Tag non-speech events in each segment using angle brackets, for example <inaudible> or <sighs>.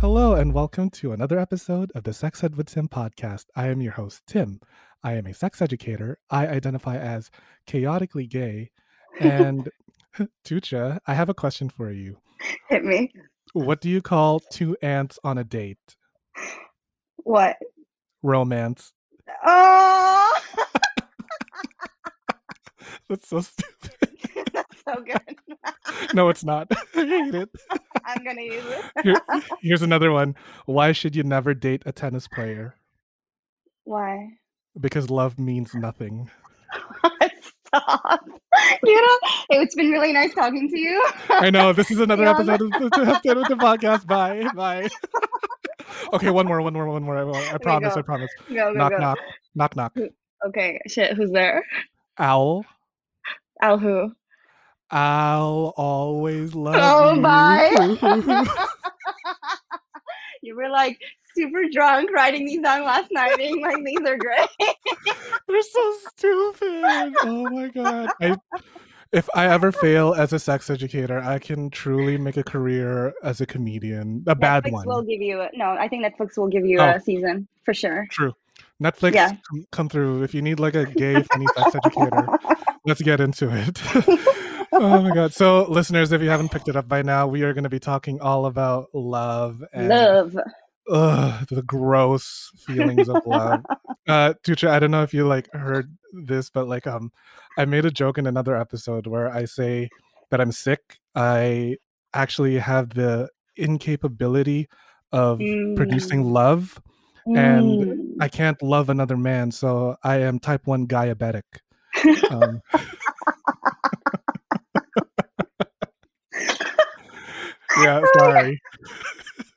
Hello, and welcome to another episode of the Sex Ed with Tim podcast. I am your host, Tim. I am a sex educator. I identify as chaotically gay. And <laughs> Tucha, I have a question for you. Hit me. What do you call two ants on a date? What? Romance. Oh, <laughs> That's so stupid. <laughs> that's so good. <laughs> No, it's not. I hate it. I'm gonna use it. Here, here's another one. Why should you never date a tennis player? Why? Because love means nothing. Stop. <laughs> You know, it's been really nice talking to you. I know. This is another <laughs> Yeah. episode of the, of the podcast. Bye. Bye. <laughs> okay, one more, one more, one more. I. I promise. I promise. Go, go, knock, go. knock, knock, knock. Okay, shit. Who's there? Owl. Owl who? I'll always love Oh, you. bye. you were like super drunk writing these down last night, being like, "These are great." <laughs> They're so stupid. <laughs> Oh my god. I, if I ever fail as a sex educator, I can truly make a career as a comedian. A bad Netflix one. will give you. A, no, I think Netflix will give you Oh. a season for sure. True. Netflix, Yeah. come, come through. If you need like a gay, funny sex educator, <laughs> let's get into it. oh my god. So, listeners, if you haven't picked it up by now, we are going to be talking all about love and Love. Ugh, the gross feelings of love. <laughs> Uh, Tucha, I don't know if you like heard this, but like, um, I made a joke in another episode where I say that I'm sick. I actually have the incapability of producing Mm. love. and Mm. I can't love another man, so I am type one diabetic. Um, <laughs> <laughs> yeah, sorry.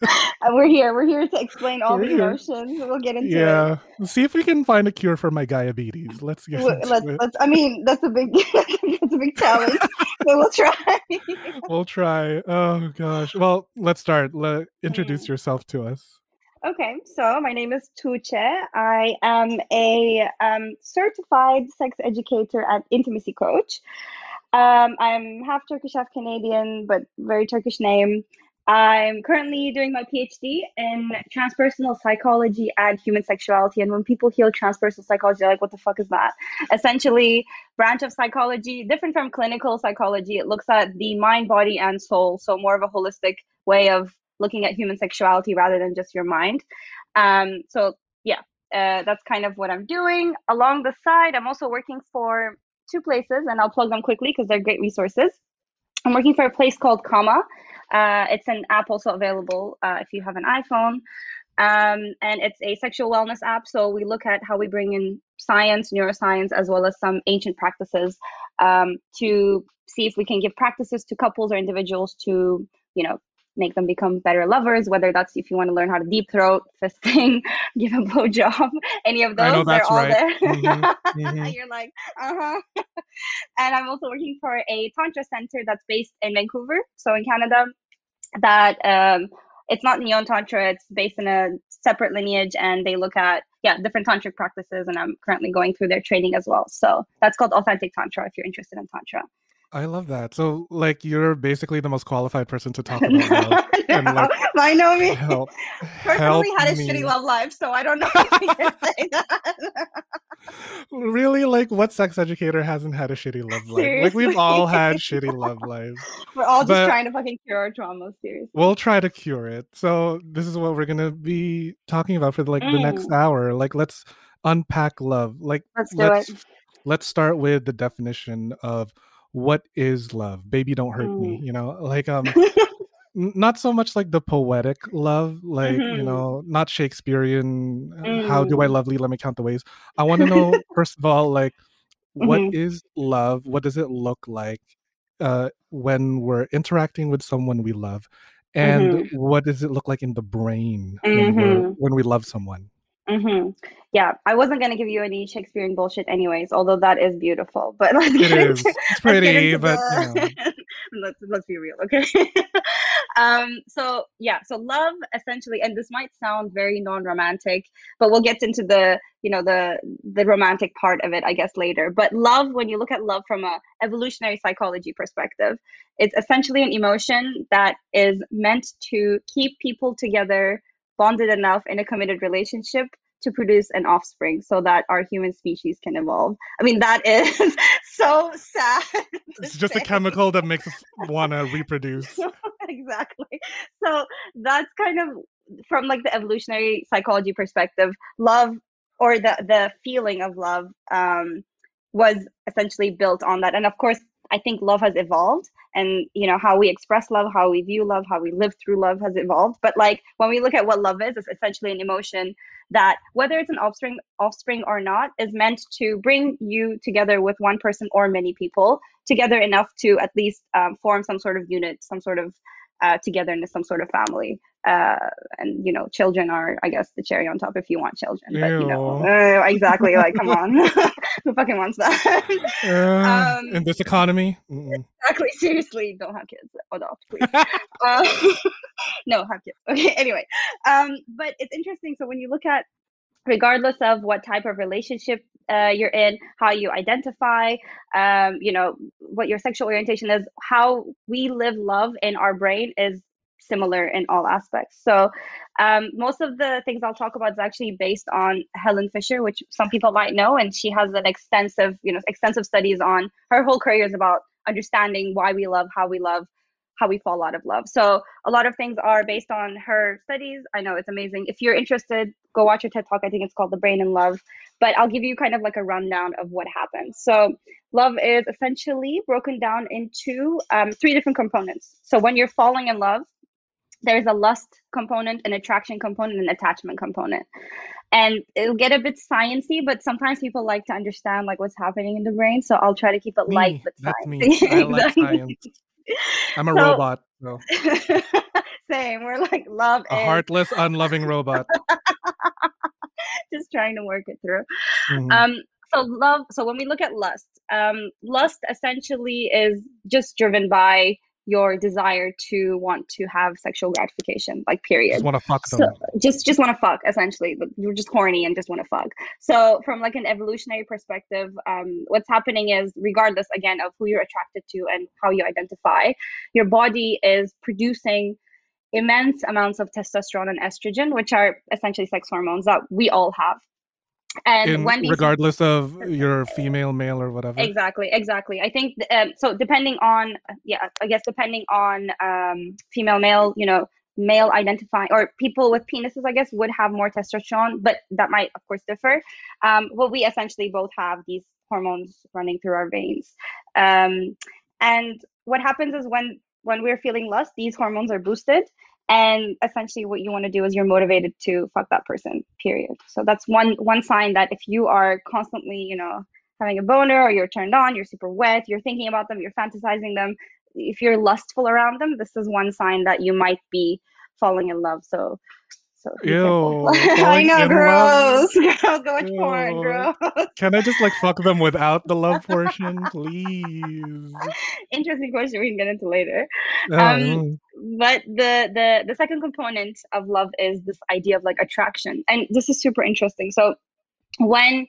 <laughs> We're here. We're here to explain all We're the here. emotions. We'll get into Yeah, see if we can find a cure for my diabetes. Let's it. get Let's, it. let's. I mean, that's a big, <laughs> that's a big challenge. but we'll try. <laughs> We'll try. Oh gosh. Well, let's start. Let, introduce yourself to us. Okay, so my name is Tuche. I am a um, certified sex educator and intimacy coach. Um, I'm half Turkish, half Canadian, but very Turkish name. I'm currently doing my PhD in transpersonal psychology and human sexuality. And when people hear transpersonal psychology, they're like, what the fuck is that? Essentially, branch of psychology, different from clinical psychology. It looks at the mind, body, and soul. So more of a holistic way of looking at human sexuality rather than just your mind. Um, so yeah, uh, that's kind of what I'm doing. Along the side, I'm also working for two places, and I'll plug them quickly because they're great resources. I'm working for a place called Comma. Uh, it's an app also available uh, if you have an iPhone. Um, and it's a sexual wellness app. So we look at how we bring in science, neuroscience, as well as some ancient practices um, to see if we can give practices to couples or individuals to, you know, make them become better lovers. Whether that's if you want to learn how to deep throat, fisting, <laughs> give a blowjob, <laughs> any of those, I know they're all right. there. Mhm, <laughs> mhm. You're like, uh huh. and I'm also working for a tantra center that's based in Vancouver, so in Canada. That um, it's not neo tantra; it's based in a separate lineage, and they look at yeah different tantric practices. And I'm currently going through their training as well. So that's called authentic tantra if you're interested in tantra. I love that. So, like, you're basically the most qualified person to talk <laughs> about love. and, like, <laughs> I know me. Help. Personally, help had a me. shitty love life, so I don't know if I can <laughs> say that. Really, like, what sex educator hasn't had a shitty love life? Like, we've all had shitty love lives. We're all just But- trying to fucking cure our traumas, seriously. We'll try to cure it. So, this is what we're gonna be talking about for like the next Mm. hour. Like, let's unpack love. Like, Let's do let's it. let's start with the definition of what is love. Baby, don't hurt me. Mm. You know, like, um, <laughs> not so much like the poetic love, like mm-hmm. you know, not Shakespearean. Mm. How do I mm. love Let me count the ways. I want to know <laughs> first of all, like, what mm-hmm. is love? What does it look like uh, when we're interacting with someone we love, and mm-hmm. what does it look like in the brain when, mm-hmm. when we love someone? Mm-hmm. Yeah, I wasn't gonna give you any Shakespearean bullshit, anyways. Although that is beautiful, but <laughs> let's it is. Into, it's pretty, but the... <laughs> let's let's be real, okay? <laughs> um, so yeah, so love essentially, and this might sound very non-romantic, but we'll get into the you know the the romantic part of it, I guess, later. But love, when you look at love from a evolutionary psychology perspective, it's essentially an emotion that is meant to keep people together bonded enough in a committed relationship to produce an offspring so that our human species can evolve. I mean, that is <laughs> so sad. It's just say. a chemical that makes us want to reproduce. <laughs> exactly. So that's kind of from like the evolutionary psychology perspective, love or the the feeling of love um, was essentially built on that. And of course, I think love has evolved and you know how we express love how we view love how we live through love has evolved. But like when we look at what love is it's essentially an emotion that whether it's an offspring offspring or not is meant to bring you together with one person or many people together enough to at least um, form some sort of unit some sort of uh, into some sort of family. Uh, and you know children are i guess the cherry on top if you want children but you know uh, exactly like come on. <laughs> <laughs> Who fucking wants that? Um, in this economy? Mm-mm. exactly <laughs> seriously don't have kids adopt please. Uh, no have kids. Okay anyway um, but it's interesting so when you look at regardless of what type of relationship uh, you're in, how you identify, um, you know, what your sexual orientation is, how we live love in our brain is similar in all aspects. So um, most of the things I'll talk about is actually based on Helen Fisher, which some people might know, and she has an extensive, you know, extensive studies on her whole career is about understanding why we love, how we love, how we fall out of love. So a lot of things are based on her studies. I know it's amazing. If you're interested, go watch her TED talk. I think it's called The Brain in Love. But I'll give you kind of like a rundown of what happens. So love is essentially broken down into um, three different components. So when you're falling in love, there's a lust component, an attraction component, and an attachment component. And it'll get a bit sciencey, but sometimes people like to understand like what's happening in the brain. So I'll try to keep it me, light but sciencey. I like <laughs> science. I'm a so, robot. So. <laughs> same. We're like love a heartless, unloving robot. <laughs> Just trying to work it through. Mm-hmm. Um, so love. So when we look at lust, um, lust essentially is just driven by your desire to want to have sexual gratification like period. Just want to fuck them. So, just just want to fuck essentially. You're just horny and just want to fuck. So from like an evolutionary perspective um, what's happening is regardless again of who you're attracted to and how you identify your body is producing immense amounts of testosterone and estrogen which are essentially sex hormones that we all have and In, when regardless of your female male or whatever. Exactly exactly. I think um, so depending on yeah i guess depending on um, female male you know male identifying or people with penises i guess would have more testosterone but that might of course differ. Um, well we essentially both have these hormones running through our veins. Um, and what happens is when when we're feeling lust these hormones are boosted and essentially what you want to do is you're motivated to fuck that person period. So that's one one sign that if you are constantly you know having a boner or you're turned on you're super wet you're thinking about them you're fantasizing them if you're lustful around them this is one sign that you might be falling in love. So so Ew, <laughs> I know, gross. Girl, go watch porn, gross. Can I just like fuck them without the love portion, <laughs> please? Interesting question we can get into later. Oh. Um, but the the the second component of love is this idea of like attraction, and this is super interesting. So when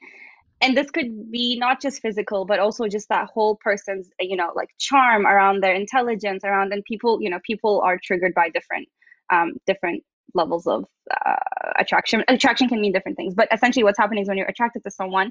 and this could be not just physical but also just that whole person's you know like charm around their intelligence around and people you know people are triggered by different um different levels of uh, attraction. Attraction can mean different things, but essentially, what's happening is when you're attracted to someone,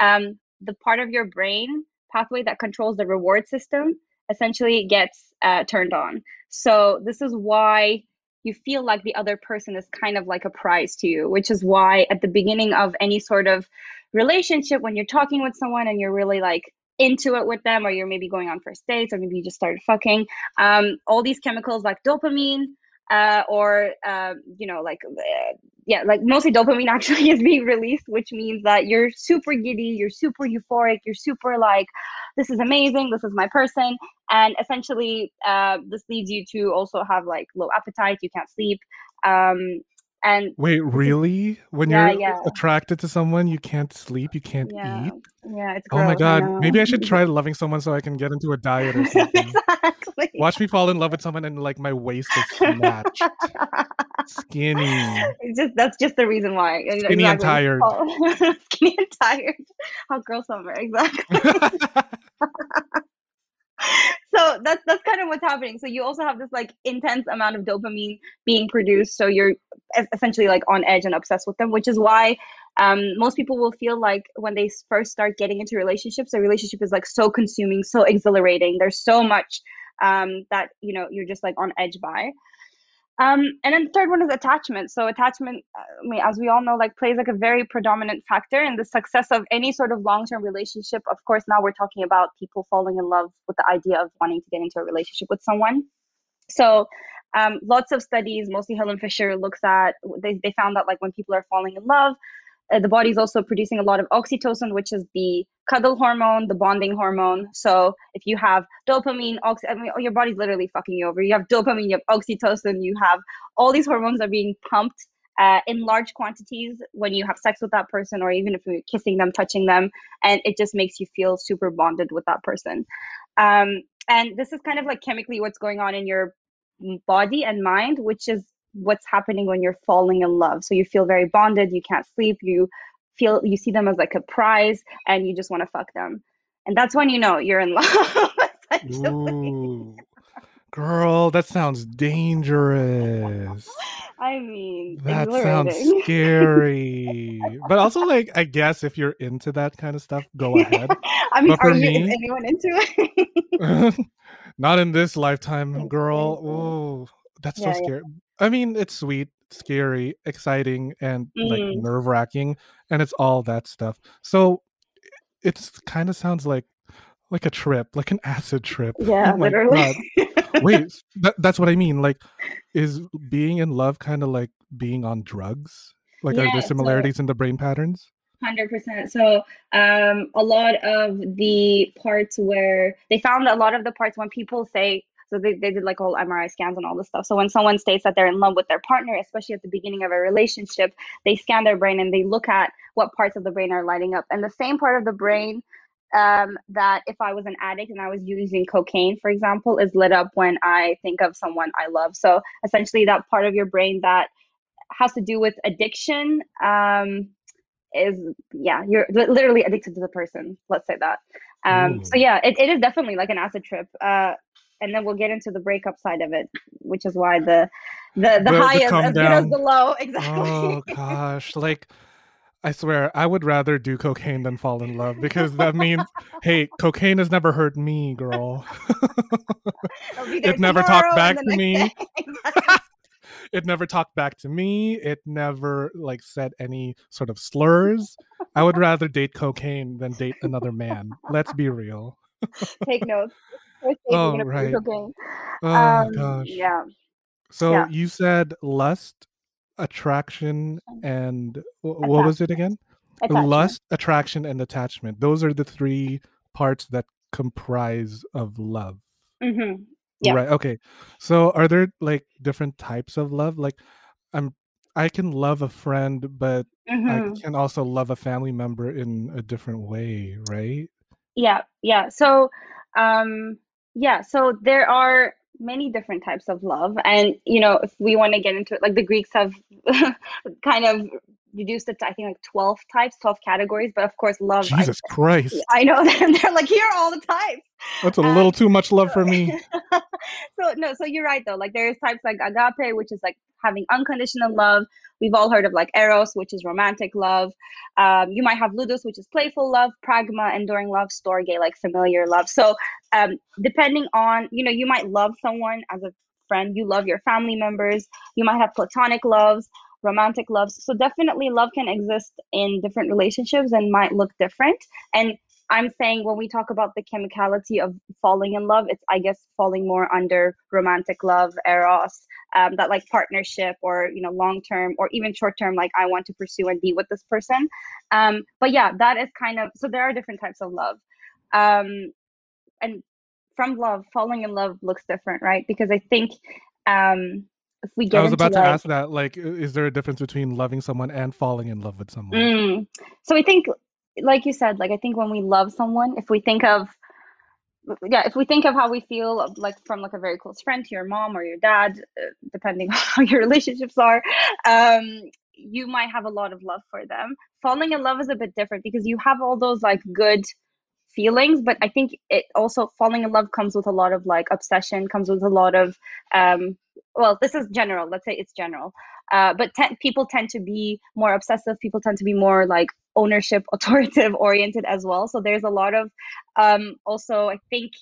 um, the part of your brain pathway that controls the reward system essentially gets uh, turned on. So this is why you feel like the other person is kind of like a prize to you, which is why at the beginning of any sort of relationship, when you're talking with someone and you're really like into it with them or you're maybe going on first dates or maybe you just started fucking um, all these chemicals like dopamine uh, or uh, you know like uh, yeah like mostly dopamine <laughs> actually is being released which means that you're super giddy you're super euphoric you're super like this is amazing this is my person. And essentially uh, this leads you to also have like low appetite you can't sleep um, and wait, really? When yeah, you're yeah. attracted to someone, you can't sleep, you can't yeah. eat. Yeah, it's gross, oh my god. Maybe I should <laughs> try loving someone so I can get into a diet or <laughs> something. exactly. Watch me fall in love with someone and like my waist is snatched. Skinny. <laughs> It's just that's just the reason why. Skinny exactly. and tired. Skinny and tired. How girls summer, exactly so that's that's kind of what's happening. So you also have this like intense amount of dopamine being produced. So you're essentially like on edge and obsessed with them which is why um, most people will feel like when they first start getting into relationships a relationship is like so consuming so exhilarating. There's so much um, that you know you're just like on edge by um, and then the third one is attachment. So attachment, uh, I mean, as we all know, like plays like a very predominant factor in the success of any sort of long-term relationship. Of course, now we're talking about people falling in love with the idea of wanting to get into a relationship with someone. So um, lots of studies, mostly Helen Fisher looks at, they, they found that like when people are falling in love, uh, the body is also producing a lot of oxytocin, which is the cuddle hormone, the bonding hormone. So if you have dopamine, oxy, I mean, your body's literally fucking you over. You have dopamine, you have oxytocin, you have all these hormones are being pumped uh, in large quantities when you have sex with that person, or even if you're kissing them, touching them, and it just makes you feel super bonded with that person. Um, and this is kind of like chemically what's going on in your body and mind, which is what's happening when you're falling in love. So you feel very bonded, you can't sleep, you feel you see them as like a prize and you just want to fuck them. And that's when you know you're in <laughs> love. Ooh, girl, that sounds dangerous. I mean, that sounds scary. <laughs> but also, like, I guess if you're into that kind of stuff, go <laughs> ahead. I mean, are you, me, is anyone into it? not in this lifetime, girl. Oh, that's yeah, so scary. Yeah. I mean, it's sweet, scary, exciting, and mm. like nerve wracking, and it's all that stuff. So it's kind of sounds like like a trip, like an <laughs> acid trip. Oh yeah, oh literally. Wait, <laughs> that, that's what I mean. Like, is being in love kind of like being on drugs? Like, yeah, are there similarities so, in the brain patterns? Hundred percent. So, um, a lot of the parts where they found a lot of the parts when people say so they, they did like all MRI scans and all this stuff. So when someone states that they're in love with their partner, especially at the beginning of a relationship, they scan their brain and they look at what parts of the brain are lighting up. And the same part of the brain um, that if I was an addict and I was using cocaine, for example, is lit up when I think of someone I love. So essentially, that part of your brain that has to do with addiction um, is, yeah, you're literally addicted to the person. Let's say that. Um, so yeah, it, it is definitely like an acid trip. Uh, and then we'll get into the breakup side of it, which is why the the the, the high is as good as the low. Exactly. Oh gosh, like I swear I would rather do cocaine than fall in love because that means hey, cocaine has never hurt me, girl. <laughs> it never talked back to me. <laughs> <laughs> it never talked back to me. It never like said any sort of slurs. I would rather date cocaine than date another man. Let's be real. Take notes oh, right. Oh um, gosh. Yeah. So yeah. you said lust, attraction, and attachment. what was it again? Attachment. Lust, attraction, and attachment. Those are the three parts that comprise of love. Mm-hmm. Yeah. Right. Okay. So are there like different types of love? Like I'm I can love a friend, but mm-hmm. I can also love a family member in a different way, right? Yeah, yeah. So um yeah, so there are many different types of love. And, you know, if we want to get into it, like the Greeks have <laughs> kind of reduced it to, I think, like 12 types, 12 categories. But of course, love. Jesus I, Christ. I know that. <laughs> They're like, here are all the types. That's a um, little too much love for me. <laughs> so, no, so you're right, though. Like, there's types like agape, which is like having unconditional love. We've all heard of like eros, which is romantic love. Um, you might have ludus, which is playful love, pragma, enduring love, storge, like familiar love. So um, depending on, you know, you might love someone as a friend, you love your family members, you might have platonic loves, romantic loves. So definitely love can exist in different relationships and might look different. And I'm saying when we talk about the chemicality of falling in love, it's I guess falling more under romantic love, eros, um, that like partnership or you know long term or even short term, like I want to pursue and be with this person. Um, but yeah, that is kind of so there are different types of love, um, and from love, falling in love looks different, right? Because I think um, if we get I was about to ask that. Like, is there a difference between loving someone and falling in love with someone? Mm. So I think, like you said, like I think when we love someone, if we think of, yeah, if we think of how we feel, like from like a very close friend to your mom or your dad, uh, depending <laughs> on how your relationships are, um, you might have a lot of love for them. Falling in love is a bit different because you have all those like good feelings, but I think it also falling in love comes with a lot of like obsession, comes with a lot of, um, well, this is general. Let's say it's general. Uh, but people tend to be more obsessive. People tend to be more like ownership, <laughs> authoritative oriented as well. So there's a lot of um, also, I think,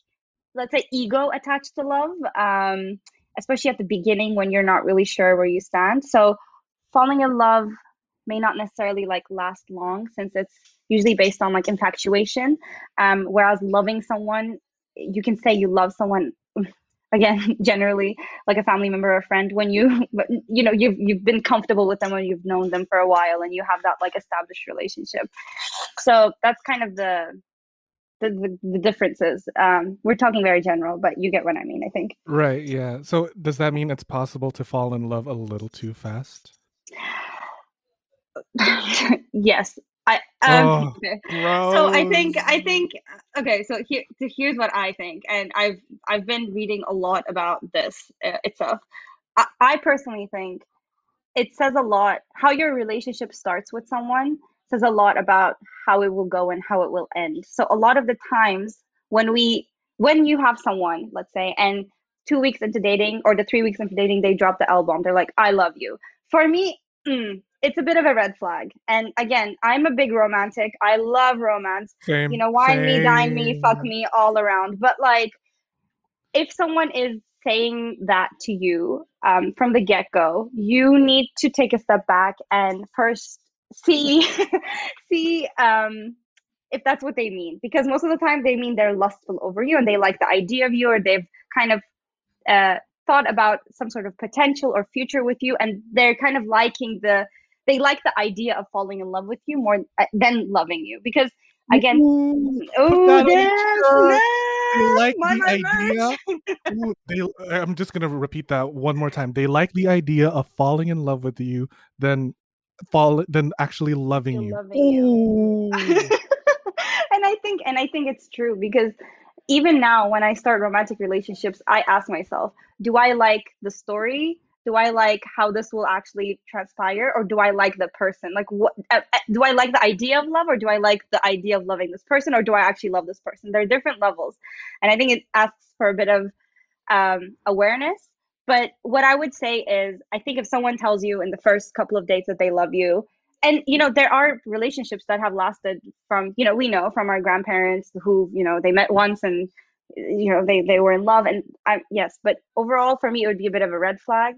let's say ego attached to love, um, especially at the beginning when you're not really sure where you stand. So falling in love may not necessarily like last long since it's usually based on like infatuation. Um, whereas loving someone, you can say you love someone again <laughs> generally like a family member or a friend when you <laughs> you know you've you've been comfortable with them when you've known them for a while and you have that like established relationship so that's kind of the the, the, the differences um we're talking very general but you get what i mean i think Right. Yeah. So does that mean it's possible to fall in love a little too fast? <laughs> yes i um Oh. <laughs> So i think i think okay so here so here's what i think and i've i've been reading a lot about this uh, itself. I, I personally think it says a lot how your relationship starts with someone says a lot about how it will go and how it will end. So a lot of the times when we when you have someone let's say and two weeks into dating or the three weeks into dating they drop the album. They're like i love you. For me mm, it's a bit of a red flag. And again i'm a big romantic. I love romance. Same. you know wine me dine me fuck me all around. But like if someone is saying that to you um, from the get-go you need to take a step back and first see <laughs> see um, if that's what they mean. Because most of the time they mean they're lustful over you and they like the idea of you or they've kind of uh, thought about some sort of potential or future with you and they're kind of liking the they like the idea of falling in love with you more uh, than loving you because again Ooh, <laughs> oh damn, they like my, my idea. <laughs> Ooh, they, I'm just gonna repeat that one more time. They like the idea of falling in love with you, than fall, than actually loving You're you. loving you. <laughs> And I think and I think it's true because even now when I start romantic relationships, I ask myself, do I like the story? Do I like how this will actually transpire or do I like the person? Like what uh, uh, do I like the idea of love or do I like the idea of loving this person or do I actually love this person? There are different levels. And I think it asks for a bit of um, awareness. But what I would say is, I think if someone tells you in the first couple of dates that they love you, and you know there are relationships that have lasted from you know we know from our grandparents who you know they met once and you know they they were in love and I, yes but overall for me it would be a bit of a red flag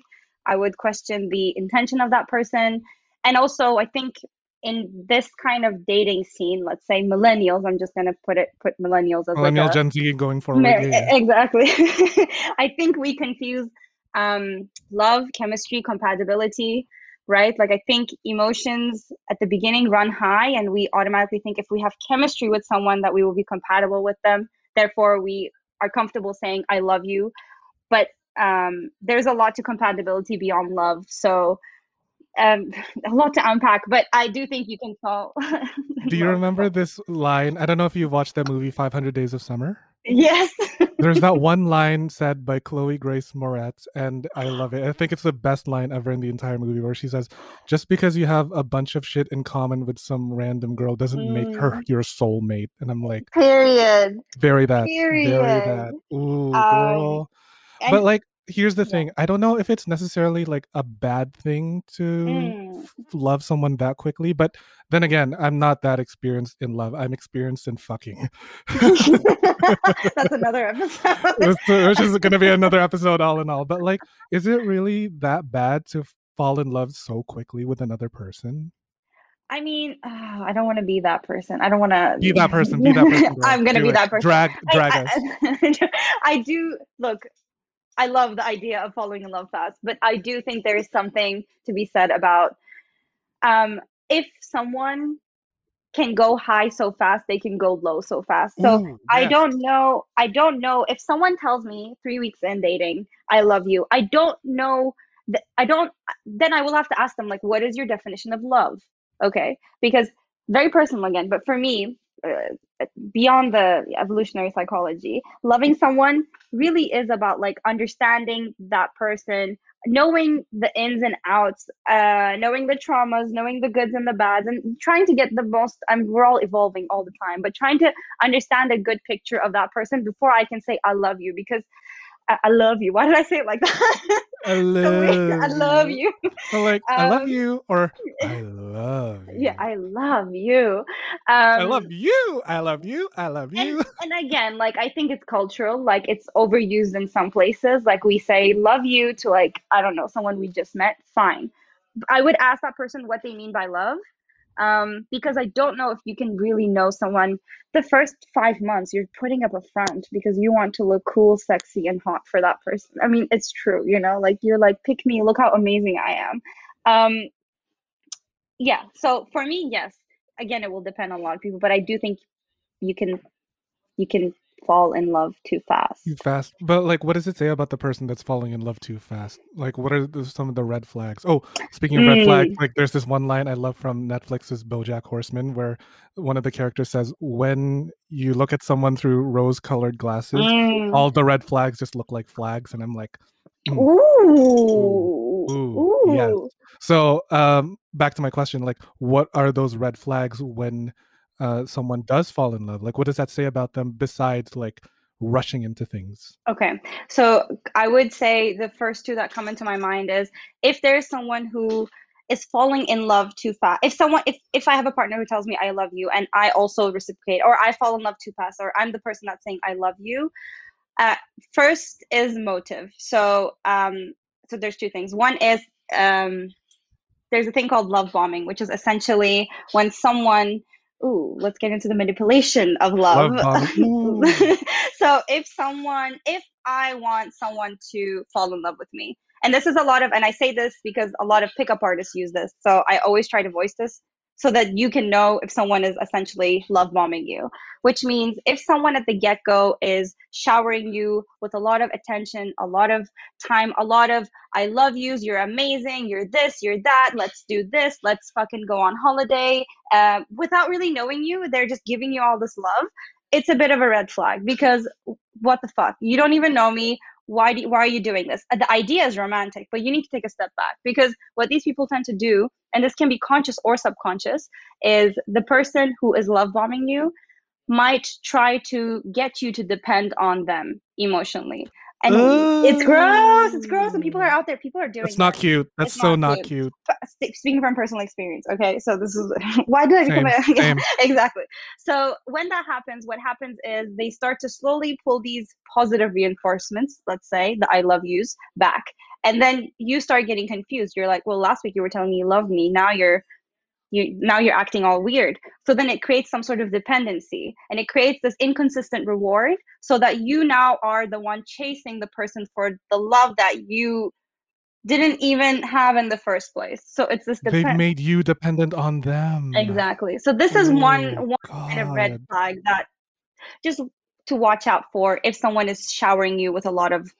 i would question the intention of that person and also i think in this kind of dating scene let's say millennials i'm just going to put it put millennials as Millennial like a, Gen Z going forward. Mar- yeah, yeah. Exactly. <laughs> I think we confuse um, love, chemistry, compatibility, right? Like, I think emotions at the beginning run high, and we automatically think if we have chemistry with someone, that we will be compatible with them. Therefore, we are comfortable saying, I love you. But um, there's a lot to compatibility beyond love. So, um, <laughs> a lot to unpack, but I do think you can fall. <laughs> Do you remember this line? I don't know if you watched that movie 500 Days of Summer. Yes. <laughs> There's that one line said by Chloe Grace Moretz, and I love it. I think it's the best line ever in the entire movie, where she says, "Just because you have a bunch of shit in common with some random girl doesn't make her Mm. your soulmate." And I'm like, Period. very that, very Period. that. Ooh, Um, girl. And But like, here's the yeah. thing: I don't know if it's necessarily like a bad thing to Mm. f- love someone that quickly, but then again, I'm not that experienced in love. I'm experienced in fucking. <laughs> <laughs> That's another episode. which is going to be another <laughs> episode all in all but like is it really that bad to fall in love so quickly with another person I mean, uh, I don't want to be that person. I don't want to be that person. Be that person. I'm gonna be that person. Drag, drag I, us. I, I do look. I love the idea of falling in love fast, but I do think there is something to be said about um, if someone can go high so fast, they can go low so fast. So Ooh, I don't know. I don't know if someone tells me three weeks in dating, I love you. I don't know. th- I don't. Then I will have to ask them like, what is your definition of love? Okay, because very personal again. But for me, uh, beyond the evolutionary psychology, loving someone really is about like understanding that person, knowing the ins and outs, uh, knowing the traumas, knowing the goods and the bads, and trying to get the most. I mean, we're all evolving all the time, but trying to understand a good picture of that person before I can say I love you because I, I love you. Why did I say it like that? I <laughs> love. I love you. So like, I love Um, you, or I <laughs> love you. Yeah, I love you. Um, I love you. I love you. I love you. and, and again, like I think it's cultural. Like it's overused in some places. Like we say "love you" to like I don't know someone we just met. Fine. I would ask that person what they mean by love, um, because I don't know if you can really know someone. The first five months, you're putting up a front because you want to look cool, sexy, and hot for that person. I mean, it's true. You know, like you're like, pick me. Look how amazing I am. Um, yeah. So for me, yes. Again, it will depend on a lot of people, but I do think you can you can fall in love too fast. Too fast. But like, what does it say about the person that's falling in love too fast? Like, what are the, some of the red flags? Oh, speaking of red flags, Mm. like there's this one line I love from Netflix's BoJack Horseman where one of the characters says, "When you look at someone through rose-colored glasses, Mm. all the red flags just look like flags," and I'm like, mm. Ooh. Ooh, yes. Ooh. So, um, back to my question, like, what are those red flags when uh, someone does fall in love? Like, what does that say about them besides like rushing into things? Okay. So I would say the first two that come into my mind is if there's someone who is falling in love too fast. If someone if if I have a partner who tells me I love you and I also reciprocate or I fall in love too fast or I'm the person that's saying I love you, uh, first is motive. So um so there's two things. One is um there's a thing called love bombing, which is essentially when someone ooh, let's get into the manipulation of love. Love <laughs> so if someone if I want someone to fall in love with me, and this is a lot of and I say this because a lot of pickup artists use this. So I always try to voice this so that you can know if someone is essentially love bombing you, which means if someone at the get go is showering you with a lot of attention, a lot of time, a lot of I love yous, you're amazing, you're this, you're that, let's do this, let's fucking go on holiday, uh, without really knowing you, they're just giving you all this love. It's a bit of a red flag because what the fuck? You don't even know me. Why do why are you doing this? Uh, the idea is romantic, but you need to take a step back because what these people tend to do, and this can be conscious or subconscious, is the person who is love bombing you might try to get you to depend on them emotionally. And it's gross. It's gross. And people are oh. out there. People are doing It's not cute. That's It's so not not cute. cute. F- sp- Speaking from personal experience, okay. So this is <laughs> why did I become Same, a <laughs> same. exactly. So when that happens, what happens is they start to slowly pull these positive reinforcements, let's say the I love yous, back. And then you start getting confused. You're like, well, last week you were telling me you love me. Now you're you now you're acting all weird. So then it creates some sort of dependency and it creates this inconsistent reward so that you now are the one chasing the person for the love that you didn't even have in the first place. So it's this They've made you dependent on them. Exactly. So this is oh one Oh, one kind of red flag that just to watch out for if someone is showering you with a lot of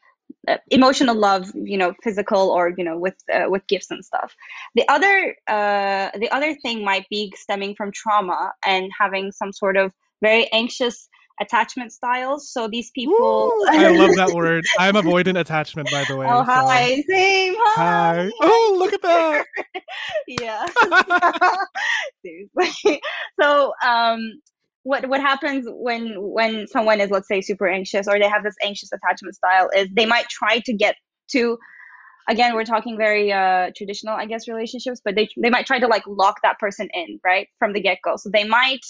emotional love, you know, physical or you know with uh, with gifts and stuff. The other uh, the other thing might be stemming from trauma and having some sort of very anxious attachment styles. So these people. Ooh, I love that <laughs> word. I'm avoidant attachment, by the way. Oh so- hi, same hi. Hi. <laughs> Oh, look at that. yeah <laughs> seriously so um what what happens when when someone is let's say super anxious or they have this anxious attachment style is they might try to get to again we're talking very uh traditional i guess relationships but they they might try to like lock that person in right from the get-go so they might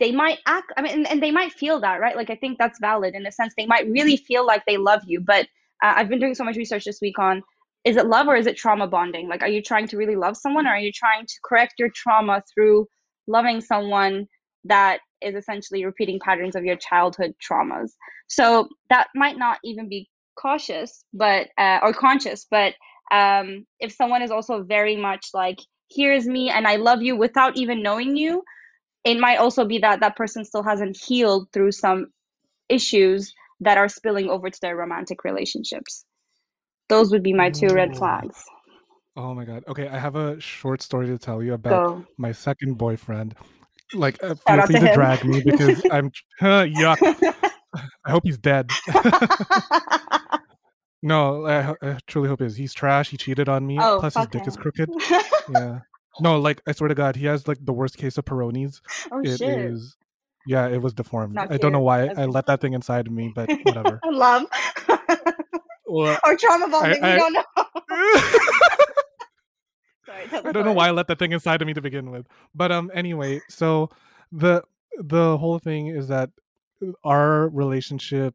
they might act i mean and, and they might feel that right like i think that's valid in a sense they might really feel like they love you but uh, i've been doing so much research this week on is it love or is it trauma bonding? Like, are you trying to really love someone or are you trying to correct your trauma through loving someone that is essentially repeating patterns of your childhood traumas? So that might not even be cautious, but, uh, or conscious, but um, if someone is also very much like, here's me and I love you without even knowing you, it might also be that that person still hasn't healed through some issues that are spilling over to their romantic relationships. Those would be my two red flags. Oh my god. Okay, I have a short story to tell you about Go. my second boyfriend. Like, uh, feel free to, to drag me because <laughs> I'm uh, yuck. <laughs> I hope he's dead. <laughs> no, I, I, truly hope he is. He's trash. He cheated on me. Oh, Plus, his dick him. is crooked. yeah. No, like I swear to God, he has like the worst case of Peyronie's. Oh it shit. Is, yeah, it was deformed. I don't know why I let that thing inside of me, but whatever. I love. well, or trauma bonding. I, I, we don't know. Sorry, I don't know why I let that thing inside of me to begin with. But um, anyway, so the the whole thing is that our relationship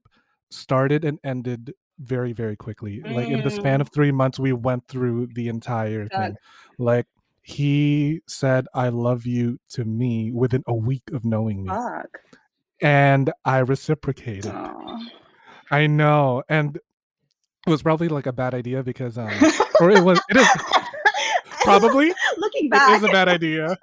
started and ended very very quickly. Mm. Like in the span of mm. three months, we went through the entire thing. Like he said I love you to me within a week of knowing me. Fuck. And I reciprocated. Aww. I know. And it was probably like a bad idea because um or it was it is <laughs> probably <laughs> looking back. It is a bad idea.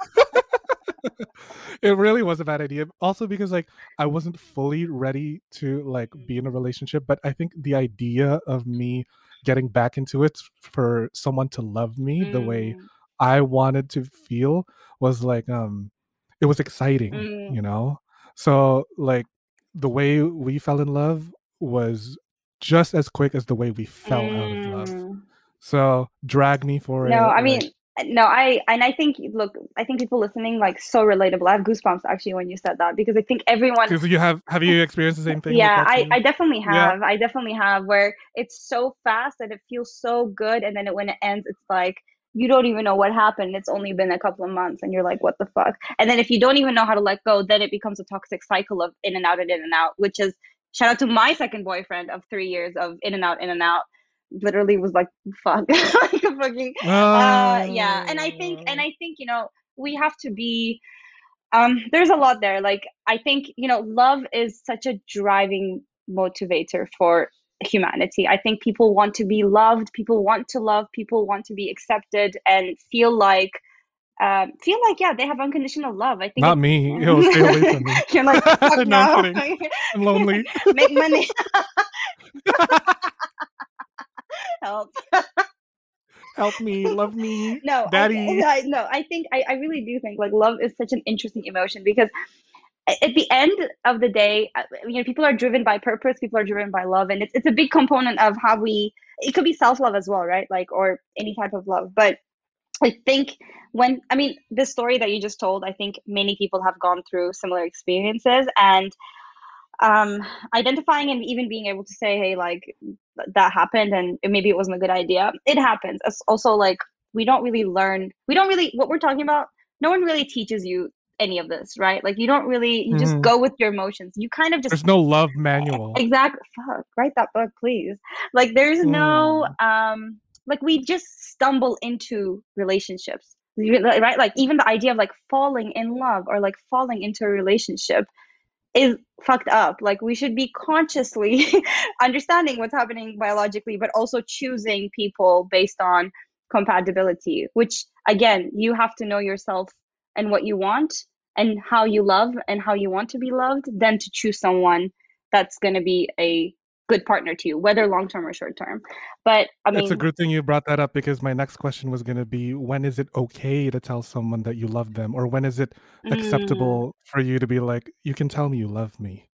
it really was a bad idea. Also because like I wasn't fully ready to like be in a relationship, but I think the idea of me getting back into it for someone to love me mm. the way mm. I wanted to feel was like um it was exciting, mm. you know? So like the way we fell in love was just as quick as the way we fell mm. out of love. So drag me for no, it. No, I mean no, I and I think look, I think people listening like so relatable. I have goosebumps actually when you said that because I think everyone. Because you have have you experienced the same thing? Yeah, I, I definitely have. Yeah. I definitely have where it's so fast and it feels so good, and then it, when it ends, it's like you don't even know what happened. It's only been a couple of months and you're like, what the fuck? And then if you don't even know how to let go, then it becomes a toxic cycle of in and out and in and out, which is shout out to my second boyfriend of three years of in and out, in and out. Literally was like, fuck. <laughs> like a fucking uh, yeah. And I think and I think, you know, we have to be um there's a lot there. Like I think, you know, love is such a driving motivator for humanity. I think people want to be loved, people want to love, people want to be accepted and feel like um, feel like yeah, they have unconditional love. I think not me. <laughs> Stay away from me. <laughs> You're like no, no. I'm, I'm lonely. Make money. Help. Help me, love me, <laughs> no, daddy. I, <laughs> I, no, I think I, I really do think like love is such an interesting emotion because at the end of the day, uh, you know, people are driven by purpose, people are driven by love, and it's it's a big component of how we. It could be self love as well, right? Like or any type of love, but I think when I mean the story that you just told, I think many people have gone through similar experiences, and um, identifying and even being able to say, hey, like that happened, and maybe it wasn't a good idea. It happens. It's also like we don't really learn. We don't really what we're talking about. No one really teaches you any of this, right? Like you don't really you just mm-hmm. go with your emotions. You kind of just There's no love manual. <laughs> Exactly. Fuck, write that book, please. Like there's mm. no um like we just stumble into relationships. Right? Like even the idea of like falling in love or like falling into a relationship is fucked up. Like we should be consciously <laughs> understanding what's happening biologically, but also choosing people based on compatibility, which again, you have to know yourself and what you want and how you love and how you want to be loved then to choose someone that's going to be a good partner to you, whether long term or short term. But I mean, it's a good thing you brought that up because my next question was going to be when is it okay to tell someone that you love them, or when is it acceptable mm. for you to be like, you can tell me you love me?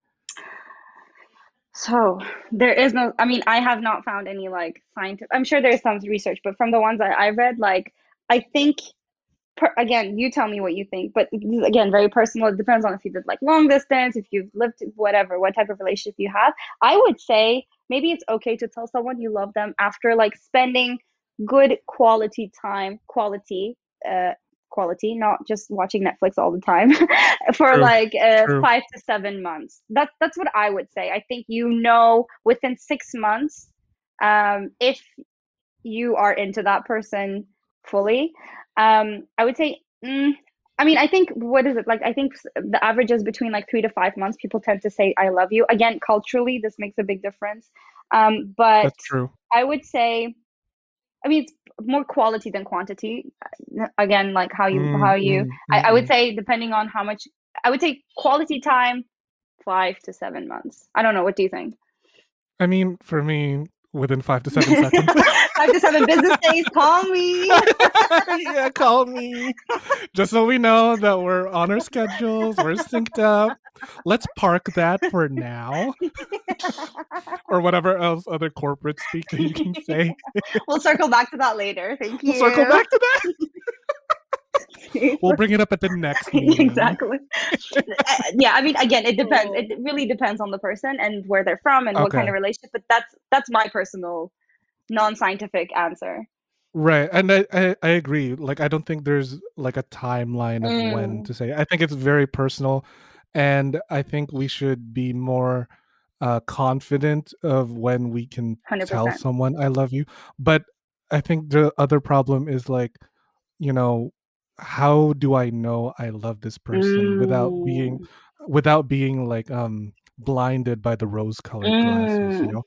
So there is no, I mean, I have not found any like scientific, I'm sure there's some research, but from the ones that I read, like, I think per, again, you tell me what you think, but again, very personal. It depends on if you did like long distance, if you've lived whatever, what type of relationship you have. I would say maybe it's okay to tell someone you love them after like spending good quality time, quality, uh, quality, not just watching Netflix all the time <laughs> for True. like uh, five to seven months. That's that's what I would say. I think you know within six months um, if you are into that person fully. Um, I would say, mm, I mean, I think what is it like? I think the average is between like three to five months. People tend to say "I love you." Again, culturally, this makes a big difference. Um, but That's true. I would say, I mean, it's more quality than quantity. Again, like how you Mm, how you. mm, I, I would mm. say depending on how much. I would say quality time, five to seven months. I don't know. What do you think? I mean, for me, within five to seven seconds. <laughs> five to seven business days. Call me. <laughs> yeah, call me. Just so we know that we're on our schedules, we're synced up. Let's park that for now, <laughs> or whatever else other corporate speak that you can say. we'll circle back to that later. Thank you. We'll circle back to that. <laughs> We'll bring it up at the next <laughs> meeting. exactly. Uh, yeah, I mean, again, it depends. It really depends on the person and where they're from and what kind of relationship. But that's that's my personal, non-scientific answer. Right, and I, I I agree. Like, I don't think there's like a timeline of when Mm. to say. I think it's very personal, and I think we should be more uh, confident of when we can Hundred tell someone "I love you." But I think the other problem is like, you know, how do I know I love this person without being Mm. without being like um blinded by the rose-colored glasses? You Mm. know,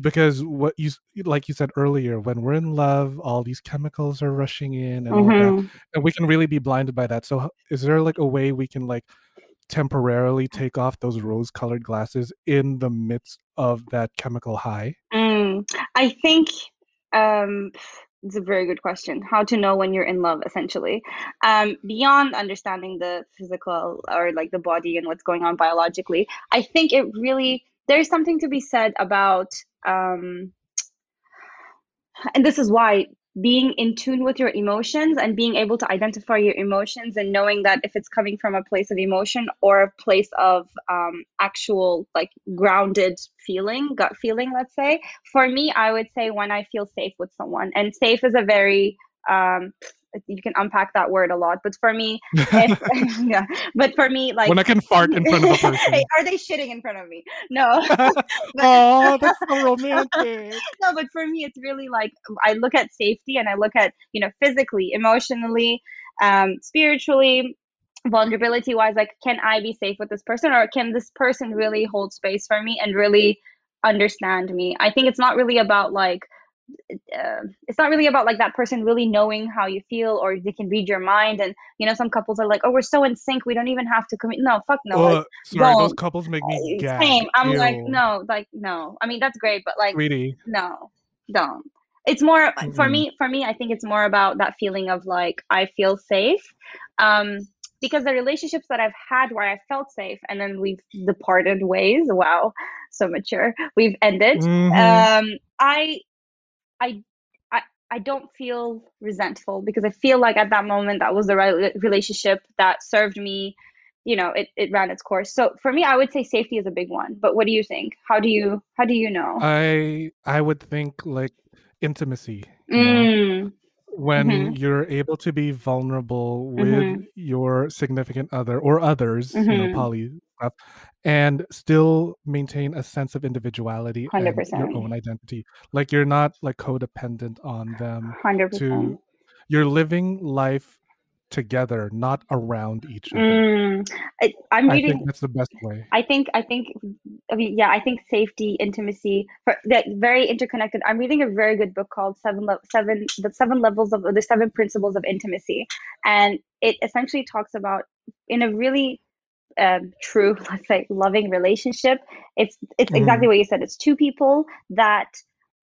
because what you like you said earlier when we're in love all these chemicals are rushing in and all that and we can really be blinded by that so is there like a way we can like temporarily take off those rose colored glasses in the midst of that chemical high Mm. I think um, it's a very good question. How to know when you're in love, essentially. Um, beyond understanding the physical or like the body and what's going on biologically, I think it really there's something to be said about, um, and this is why being in tune with your emotions and being able to identify your emotions and knowing that if it's coming from a place of emotion or a place of um, actual like grounded feeling gut feeling let's say for me i would say when i feel safe with someone. And safe is a very um, you can unpack that word a lot but for me <laughs> if, <laughs> yeah but for me like when i can fart in front of a person. Hey, <laughs> are they shitting in front of me? No. Oh that's so romantic. no, but for me, it's really like I look at safety and I look at, you know, physically, emotionally, um, spiritually, vulnerability wise, like, can I be safe with this person or can this person really hold space for me and really understand me? I think it's not really about like, uh, it's not really about like that person really knowing how you feel or they can read your mind. And, you know, some couples are like, oh, we're so in sync. We don't even have to commit. No, fuck no. like, sorry those don't. couples make me uh, gag Same. I'm like, no, like, no. I mean, that's great, but like, sweetie no don't it's more for Mm-mm. me for me i think it's more about that feeling of like i feel safe um because the relationships that i've had where i felt safe and then we've departed ways wow so mature we've ended Mhm. um i i I, I don't feel resentful because I feel like at that moment that was the right relationship that served me. You know, it, it ran its course. So for me, I would say safety is a big one. But what do you think? How do you how do you know? i i would think like intimacy you know Mm, when mhm, you're able to be vulnerable with mhm, your significant other or others, you know, mhm. poly stuff, and still maintain a sense of individuality Hundred and your own identity. Like you're not like codependent on them Hundred percent. to you're living life together, not around each other. Mm, I, I'm I think reading. that's the best way. I think. I think. I mean, yeah. I think safety, intimacy, for, that very interconnected. I'm reading a very good book called Seven, Le- Seven, the Seven Levels of the Seven Principles of Intimacy, and it essentially talks about in a really um, true, <laughs> let's say, loving relationship. It's it's exactly Mhm. what you said. It's two people that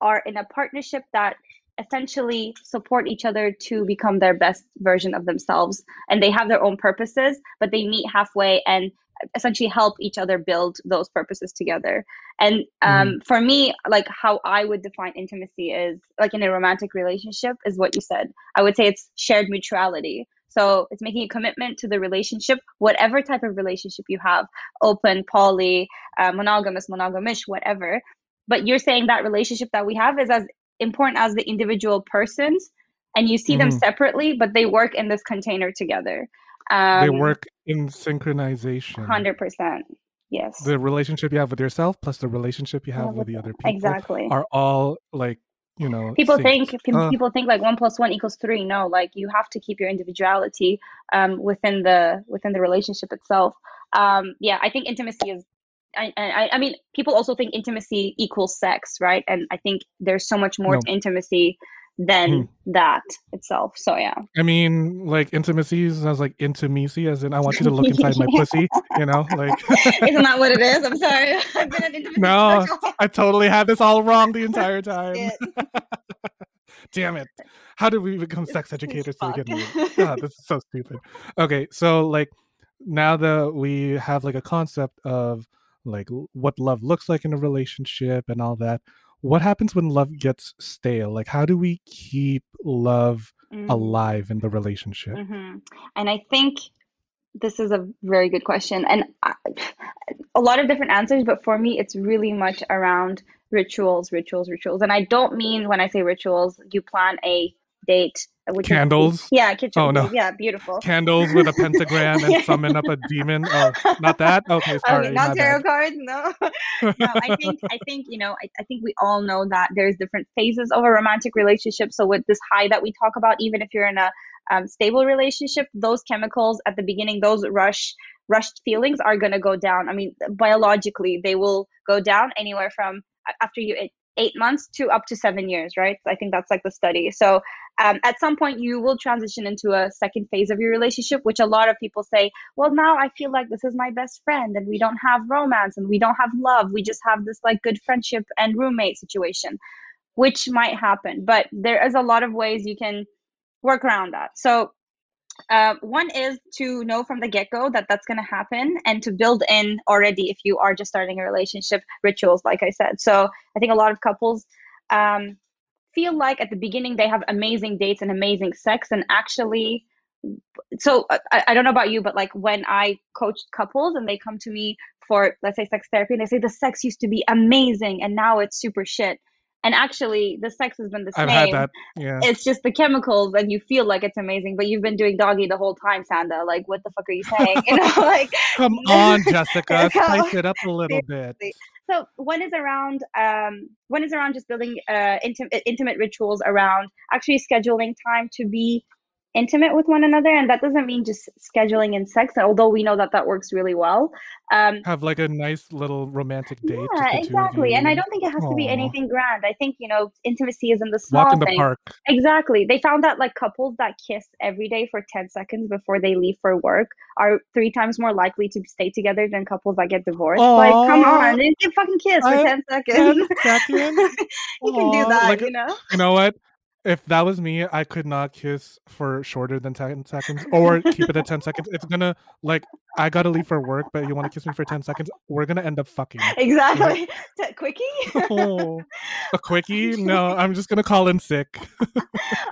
are in a partnership that essentially support each other to become their best version of themselves, and they have their own purposes, but they meet halfway and essentially help each other build those purposes together. And um, for me, like how I would define intimacy is like in a romantic relationship is what you said. I would say it's shared mutuality. So it's making a commitment to the relationship, whatever type of relationship you have, open, poly, uh, monogamous, monogamish, whatever. But you're saying that relationship that we have is as important as the individual persons, and you see them Mhm. separately, but they work in this container together. They Um, work in synchronization. hundred percent. Yes. The relationship you have with yourself plus the relationship you have with the other people Exactly. are all like you know people think, think uh, people think like one plus one equals three? No like you have to keep your individuality um, within the within the relationship itself. Um, yeah i think intimacy is I, I, I mean people also think intimacy equals sex right? And i think there's so much more No. to intimacy than Hmm. that itself so yeah I mean, like intimacy sounds like intimacy, as in I want you to look <laughs> inside my pussy. You know, like <laughs> isn't that what it is i'm sorry <laughs> i've been an intimacy No. I totally had this all wrong the entire time. Damn it! How did we become sex educators to begin with? God, this is so stupid. Okay, so like now that we have like a concept of like what love looks like in a relationship and all that, what happens when love gets stale? Like, how do we keep love Mm. alive in the relationship? hmm And I think this is a very good question, and I, <sighs> a lot of different answers. But for me, it's really much around rituals, rituals, rituals. And I don't mean when I say rituals, you plan a date, which is- Candles? yeah, kitchen. Oh, no. yeah, beautiful. Candles with a <laughs> pentagram and summon up a demon. Oh, not that. Okay, <laughs> sorry. okay, not my tarot cards. No, <laughs> no. I think I think you know. I, I think we all know that there's different phases of a romantic relationship. So with this high that we talk about, even if you're in a um, stable relationship, those chemicals at the beginning, those rush rushed feelings are going to go down. I mean, biologically, they will go down anywhere from after you eight, eight months to up to seven years, right? I think that's like the study. So um, at some point, you will transition into a second phase of your relationship, which a lot of people say, well, now I feel like this is my best friend, and we don't have romance and we don't have love. We just have this like good friendship and roommate situation, which might happen. But there is a lot of ways you can work around that. So uh, one is to know from the get-go that that's going to happen and to build in already if you are just starting a relationship rituals like i said so i think a lot of couples um, feel like at the beginning they have amazing dates and amazing sex and actually so uh, I, I don't know about you but like when i coach couples and they come to me for let's say sex therapy and they say the sex used to be amazing and now it's super shit and actually the sex has been the same I've had that. Yeah. it's just the chemicals and you feel like it's amazing but you've been doing doggy the whole time sanda like what the fuck are you saying <laughs> you know like <laughs> Come on, <laughs> Jessica, spice it up a little bit. So one is around um one is around just building uh intimate intimate rituals around actually scheduling time to be intimate with one another and that doesn't mean just scheduling in sex although we know that that works really well um Have like a nice little romantic date. yeah the two of exactly and i don't think it has to be anything grand i think you know intimacy is in the small Walk in the things park. Exactly. They found that like couples that kiss every day for 10 seconds before they leave for work are three times more likely to stay together than couples that get divorced. Like, come on, you can fucking kiss for I- 10 seconds. 10 seconds? <laughs> you can do that, like, you know? You know what? If that was me, I could not kiss for shorter than 10 seconds or keep it at 10 seconds. It's gonna, like, I gotta leave for work, but you wanna kiss me for 10 seconds? We're gonna end up fucking. Exactly. <laughs> T- Quickie? Oh, a quickie? <laughs> No, I'm just gonna call in sick.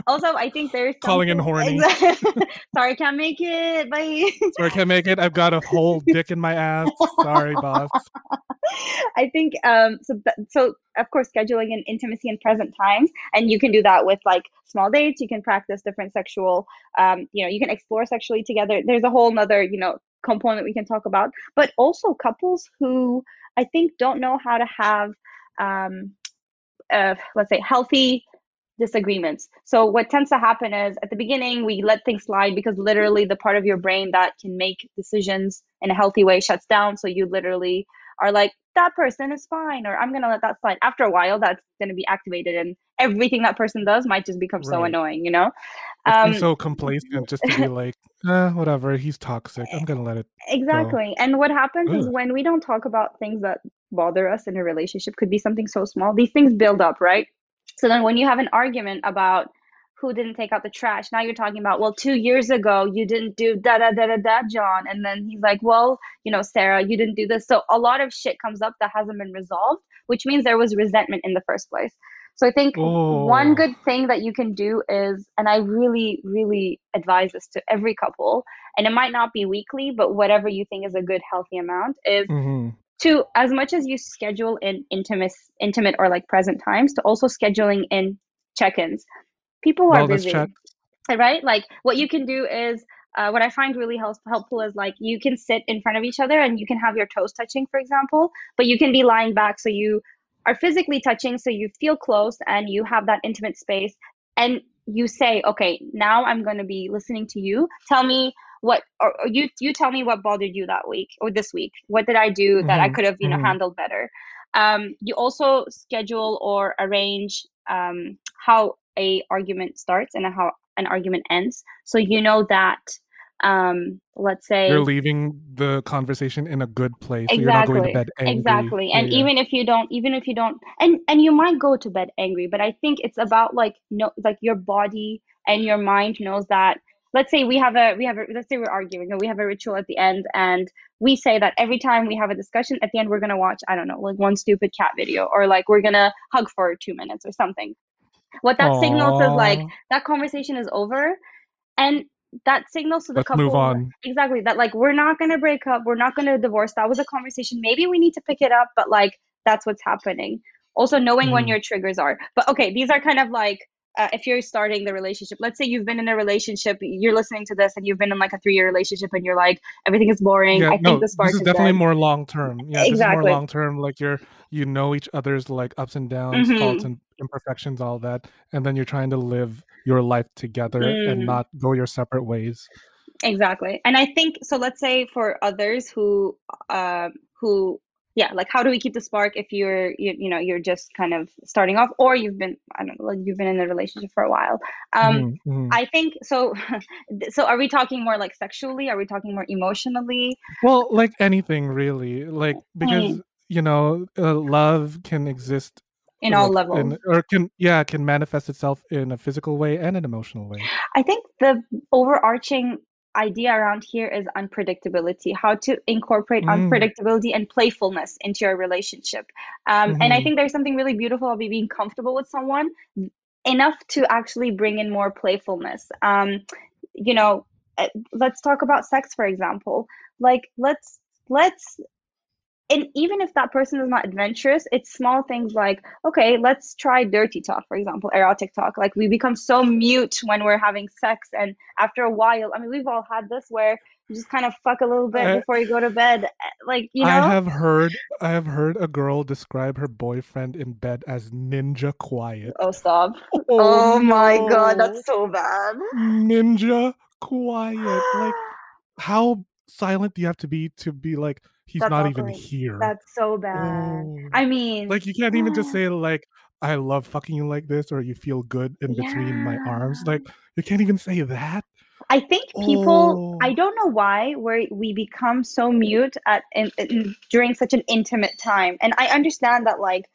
also, I think there's <laughs> Calling in something- horny. Exactly. Sorry, can't make it. Bye. So I can't make it. I've got a whole dick in my ass. Sorry, boss. I think um so th- so of course scheduling in intimacy and present times and you can do that with like small dates you can practice different sexual um you know you can explore sexually together there's a whole nother you know component we can talk about but also couples who I think don't know how to have um uh, let's say healthy disagreements. So what tends to happen is at the beginning we let things slide because literally the part of your brain that can make decisions in a healthy way shuts down. So you literally are like that person is fine or I'm gonna let that slide. After a while, that's gonna be activated and everything that person does might just become so annoying. You know. Um, so complacent just to be <laughs> like, eh, whatever. He's toxic. I'm gonna let it. Exactly. And what happens is when we don't talk about things that bother us in a relationship, could be something so small, these things build up, right? So then when you have an argument about who didn't take out the trash, now you're talking about, well, two years ago you didn't do da da da da da, John. And then he's like, well, you know, Sarah, you didn't do this. So a lot of shit comes up that hasn't been resolved, which means there was resentment in the first place. So I think one Oh. good thing that you can do is, and I really, really advise this to every couple, and it might not be weekly, but whatever you think is a good, healthy amount, is hmm to as much as you schedule in intimate, intimate or like present times, to also scheduling in check-ins. People are busy, right? Like what you can do is. Uh, what I find really help- helpful is like you can sit in front of each other and you can have your toes touching, for example, but you can be lying back so you are physically touching so you feel close and you have that intimate space and you say okay now i'm going to be listening to you tell me what or, or, you you tell me what bothered you that week or this week what did i do that mm-hmm. i could have you know mm-hmm. handled better um, you also schedule or arrange um, how a argument starts and how an argument ends so you know that um let's say you're leaving the conversation in a good place exactly so you're not going to bed angry. exactly and yeah. even if you don't even if you don't and and you might go to bed angry but i think it's about like no like your body and your mind knows that let's say we have a we have a let's say we're arguing and we have a ritual at the end and we say that every time we have a discussion at the end we're going to watch i don't know like one stupid cat video or like we're going to hug for two minutes or something what that Aww. signals is like that conversation is over and that signals to the Let's couple move on. exactly that like we're not going to break up we're not going to divorce that was a conversation maybe we need to pick it up but like that's what's happening also knowing mm. when mm-hmm. your triggers are but okay these are kind of like uh, if you're starting the relationship let's say you've been in a relationship you're listening to this and you've been in like a three year relationship and you're like everything is boring yeah, i no, think the spark this is, is definitely dead. more long term yeah exactly. more long term like you're you know each other's like ups and downs mm-hmm. faults and imperfections all that and then you're trying to live your life together mm. and not go your separate ways exactly and i think so let's say for others who uh, who yeah like how do we keep the spark if you're you, you know you're just kind of starting off or you've been i don't know like you've been in a relationship for a while um mm-hmm. mm-hmm. i think so <laughs> so are we talking more like sexually are we talking more emotionally well like anything really like because mm. you know uh, love can exist in all levels in, or can yeah can manifest itself in a physical way and an emotional way i think the overarching idea around here is unpredictability how to incorporate mm. unpredictability and playfulness into your relationship um, mm-hmm. and i mm-hmm. think there's something really beautiful about being comfortable with someone enough to actually bring in more playfulness um, you know uh, let's talk about sex for example like let's let's and even if that person is not adventurous, it's small things like, okay, let's try dirty talk, for example, erotic talk. Like we become so mute when we're having sex. And after a while, I mean, we've all had this where you just kind of fuck a little bit I, before you go to bed. Eh, like, you know? I have heard, I have heard a girl describe her boyfriend in bed as ninja quiet. Oh, stop. Oh, oh my no. God, that's so bad. Ninja quiet. Like, <gasps> how silent do you have to be to be like, he's That's not even here. That's so bad. Oh. I mean, like you can't even just say like I love fucking you like this or you feel good in yeah. between my arms. Like you can't even say that. I think people, oh. I don't know why, where we become so mute at in, in, during such an intimate time. And I understand that like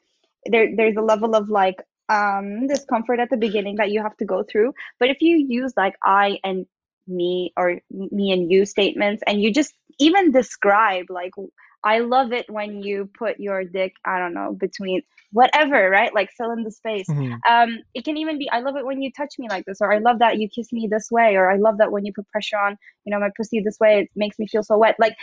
there there's a level of like um discomfort at the beginning that you have to go through. But if you use like I and me or me and you statements and you just even describe like I love it when you put your dick, I don't know, between whatever, right? Like fill in the space. Mm-hmm. Um, it can even be, I love it when you touch me like this, or I love that you kiss me this way, or I love that when you put pressure on, you know, my pussy this way, it makes me feel so wet. Like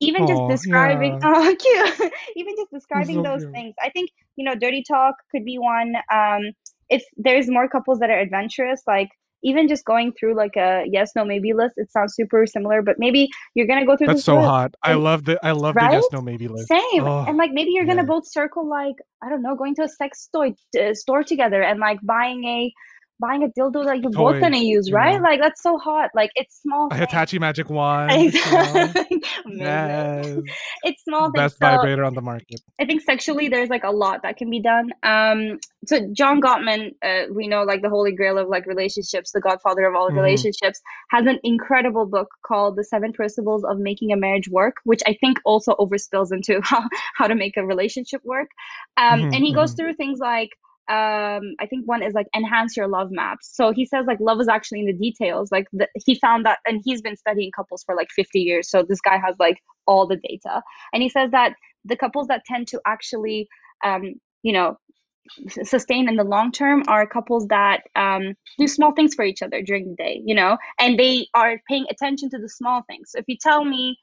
even just describing, yeah. <laughs> oh, cute. even just describing so those cute. things. I think, you know, dirty talk could be one. Um, if there's more couples that are adventurous, like even just going through like a yes no maybe list it sounds super similar but maybe you're gonna go through that's so list. hot i love the i love right? the yes no maybe list same oh, and like maybe you're gonna both circle like i don't know going to a sex toy uh, store together and like buying a buying a dildo that you're Toy, both gonna use, right? Yeah. Like that's so hot. Like it's small. A Hitachi Magic Wand. Exactly. <laughs> yes. <laughs> It's small. Best so vibrator on the market. I think sexually, there's like a lot that can be done. Um, so John Gottman, uh, we know like the holy grail of like relationships, the godfather of all mm-hmm. relationships, has an incredible book called The Seven Principles of Making a Marriage Work, which I think also overspills into <laughs> how, how to make a relationship work. Um, mm-hmm, and he goes mm-hmm. through things like um i think one is like enhance your love maps. So he says like love is actually in the details. Like the, he found that and he's been studying couples for like 50 years. So this guy has like all the data. And he says that the couples that tend to actually um you know sustain in the long term are couples that um, do small things for each other during the day you know? And they are paying attention to the small things. So if you tell me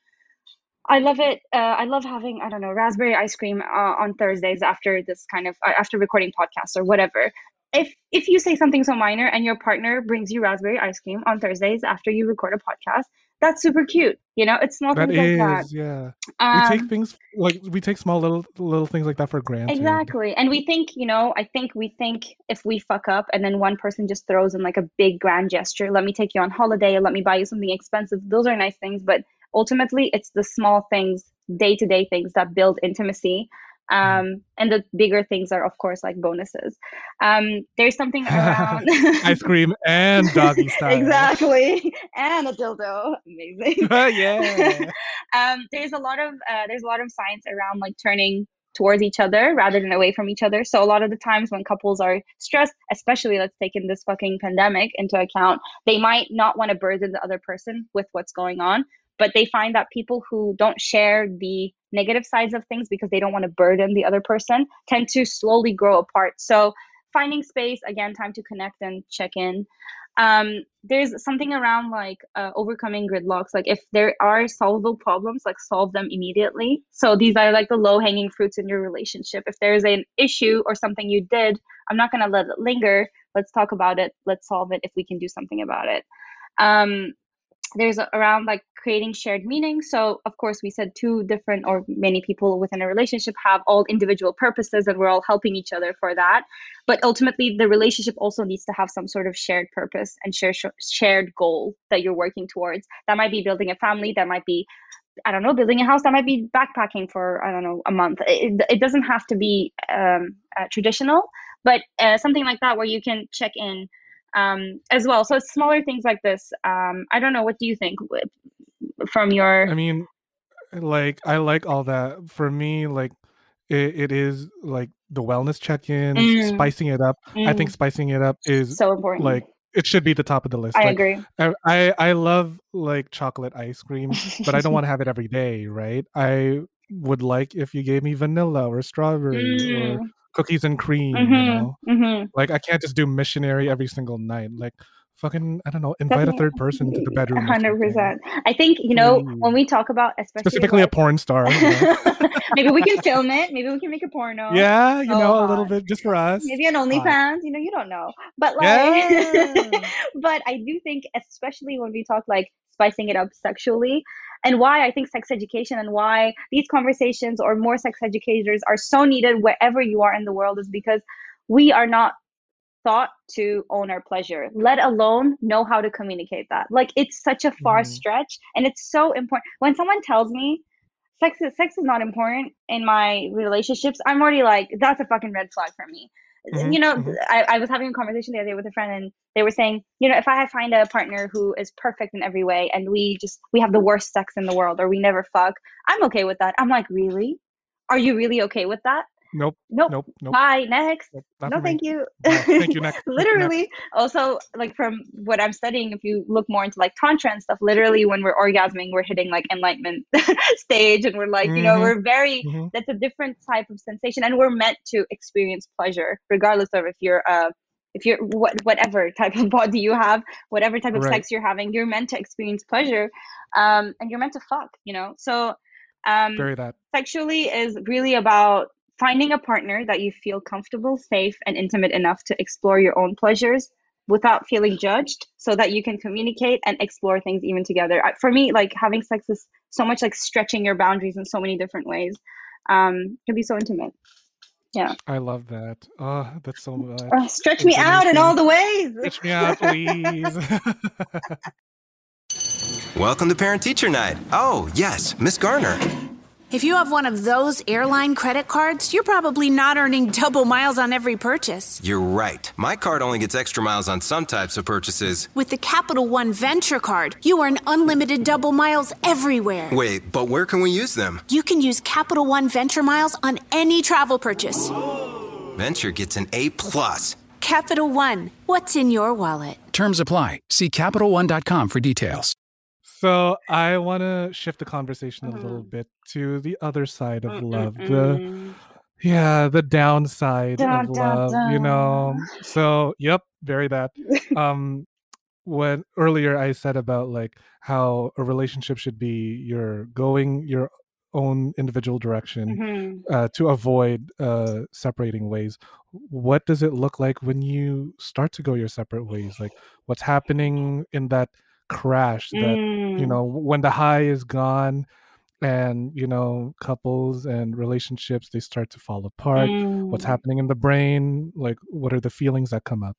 I love it. Uh, I love having I don't know raspberry ice cream uh, on Thursdays after this kind of uh, after recording podcasts or whatever. If if you say something so minor and your partner brings you raspberry ice cream on Thursdays after you record a podcast, that's super cute. You know, it's small That things like that. is, yeah. We Um, take things like we take small little little things like that for granted. Exactly. And we think, you know, I think we think if we fuck up and then one person just throws in like a big grand gesture, let me take you on holiday, let me buy you something expensive. Those are nice things, but ultimately it's the small things, day-to-day things that build intimacy. Um, and the bigger things are of course like bonuses. Um, there's something around <laughs> Ice cream and doggy <laughs> style. exactly. And a dildo. Amazing. <laughs> yeah. um, there's a lot of uh, there's a lot of science around like turning towards each other rather than away from each other. So a lot of the times when couples are stressed, especially let's take in this fucking pandemic into account, they might not want to burden the other person with what's going on. But they find that people who don't share the negative sides of things because they don't want to burden the other person tend to slowly grow apart. So finding space, again, time to connect and check in um, there's something around like uh, overcoming gridlocks. Like if there are solvable problems, like solve them immediately. So these are like the low hanging fruits in your relationship. If there's an issue or something you did, I'm not gonna let it linger. Let's talk about it. Let's solve it if we can do something about it. Um, there's around like creating shared meaning. So of course we said two different or many people within a relationship have all individual purposes and we're all helping each other for that. But ultimately the relationship also needs to have some sort of shared purpose and share, shared goal that you're working towards. That might be building a family, that might be I don't know, building a house, that might be backpacking for, I don't know, a month. It, it doesn't have to be um, uh, traditional, but uh, something like that where you can check in um, as well. So smaller things like this. Um, I don't know. What do you think with- from your? I mean, like I like all that. For me, like it, it is like the wellness check-ins, Mm. spicing it up. I think Mm, spicing it up is so important. like it should be the top of the list. I like agree. I, I I love like chocolate ice cream, but I don't <laughs> want to have it every day, right? I would like if you gave me vanilla or strawberry or Mm, cookies and cream, you mhm, know? mhm. Like I can't just do missionary every single night. Like fucking I don't know, invite a third person to the bedroom. hundred percent. I think you know when we talk about especially Specifically a porn star. You <laughs> maybe we can film it. Maybe we can make a porno. <laughs> yeah, you Oh, know, a little bit just for us. Maybe an. OnlyFans. You know, you don't know. But like, Yeah. <laughs> but I do think, especially when we talk like spicing it up sexually, and why I think sex education and why these conversations or more sex educators are so needed wherever you are in the world is because we are not thought to own our pleasure, let alone know how to communicate that. Like it's such a far Mhm. stretch and it's so important. When someone tells me sex is sex is not important in my relationships, I'm already like, that's a fucking red flag for me. Mhm, You know, mhm. I, I was having a conversation the other day with a friend and they were saying, you know, if I find a partner who is perfect in every way and we just we have the worst sex in the world or we never fuck, I'm okay with that. I'm like, really? Are you really okay with that? Nope. Nope. Nope. Nope. Bye. Next. nope, No, me. thank you. Bye. Thank you, <laughs> next. Next. literally, also like from what I'm studying, if you look more into like tantra and stuff, literally when we're orgasming, we're hitting like enlightenment <laughs> stage, and we're like, you know, Mhm. we're very. Mhm. That's a different type of sensation, and we're meant to experience pleasure, regardless of if you're uh if you're what whatever type of body you have, whatever type of Right. sex you're having, you're meant to experience pleasure, um, and you're meant to fuck, you know. So, um, sexually is really about finding a partner that you feel comfortable, safe, and intimate enough to explore your own pleasures without feeling judged so that you can communicate and explore things even together. For me, like having sex is so much like stretching your boundaries in so many different ways. Um, it can be so intimate. Yeah. I love that. Oh, that's so much. Uh, stretch me out in all the ways. Stretch me out, please. <laughs> Welcome to Parent Teacher Night. Oh, yes, Miss Garner. If you have one of those airline credit cards, you're probably not earning double miles on every purchase. You're right. My card only gets extra miles on some types of purchases. With the Capital One Venture Card, you earn unlimited double miles everywhere. Wait, but where can we use them? You can use Capital One Venture Miles on any travel purchase. Venture gets an A plus. Capital One, what's in your wallet? Terms apply. See CapitalOne.com for details. So I want to shift the conversation a Mm-hmm. little bit to the other side of love. The yeah, the downside of love. You know. So yep, very that. <laughs> um when earlier I said about like how a relationship should be you're going your own individual direction Mhm. uh, to avoid uh, separating ways. What does it look like when you start to go your separate ways? Like what's happening in that crash that you Mm. know when the high is gone and you know couples and relationships they start to fall apart what's Mm. happening in the brain like what are the feelings that come up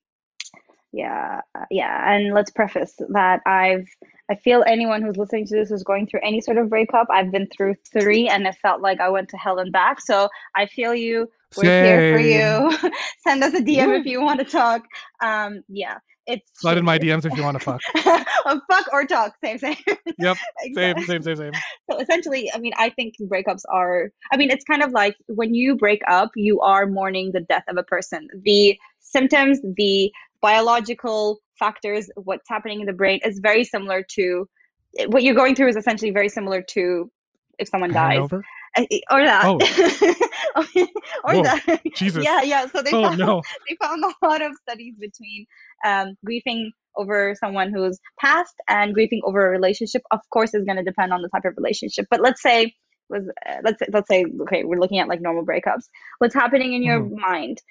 Yeah, uh, yeah, and let's preface that I've I feel anyone who's listening to this is going through any sort of breakup. I've been through three, and it felt like I went to hell and back. So I feel you. We're here for you. <laughs> Send us a DM if you want to talk. Um, yeah, it's slide in my dms if you want to fuck <laughs> Oh, fuck or talk, same, same. <laughs> yep same Exactly. same same same So essentially, I mean, I think breakups are, I mean, it's kind of like when you break up, you are mourning the death of a person. The symptoms, the biological factors, what's happening in the brain is very similar to what you're going through, is essentially very similar to if someone dies. hangover Or that. <laughs> or Whoa, that. Jesus. Yeah, yeah. So they oh found, no <laughs> they found a lot of studies between um, grieving over someone who's passed and grieving over a relationship. Of course, is going to depend on the type of relationship. But let's say was uh, let's let's say okay, we're looking at like normal breakups. What's happening in your mind?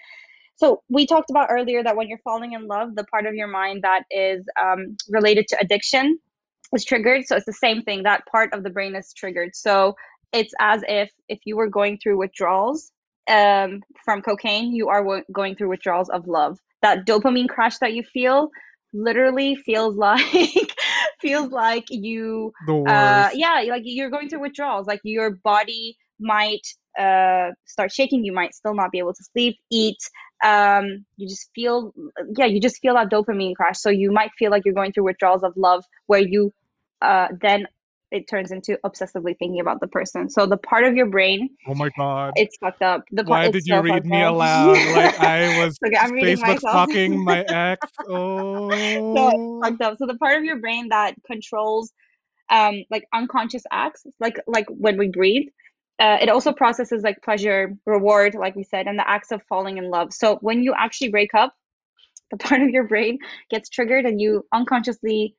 So we talked about earlier that when you're falling in love, the part of your mind that is um, related to addiction is triggered. So it's the same thing. That part of the brain is triggered. So it's as if if you were going through withdrawals um, from cocaine, you are wo- going through withdrawals of love. That dopamine crash that you feel literally feels <laughs> like feels like you the worst. uh yeah like you're going through withdrawals. Like your body might uh start shaking you might still not be able to sleep eat um you just feel yeah you just feel that dopamine crash. So you might feel like you're going through withdrawals of love where you uh then it turns into obsessively thinking about the person. So the part of your brain oh my god. it's fucked up. The part why did you so read me up. aloud? <laughs> Like i was Okay, I'm facebook stalking my <laughs> ex. So oh. fucked up. So the part of your brain that controls um like unconscious acts, like like when we breathe, uh, it also processes like pleasure, reward, like we said, and the acts of falling in love. So when you actually break up, the part of your brain gets triggered and you unconsciously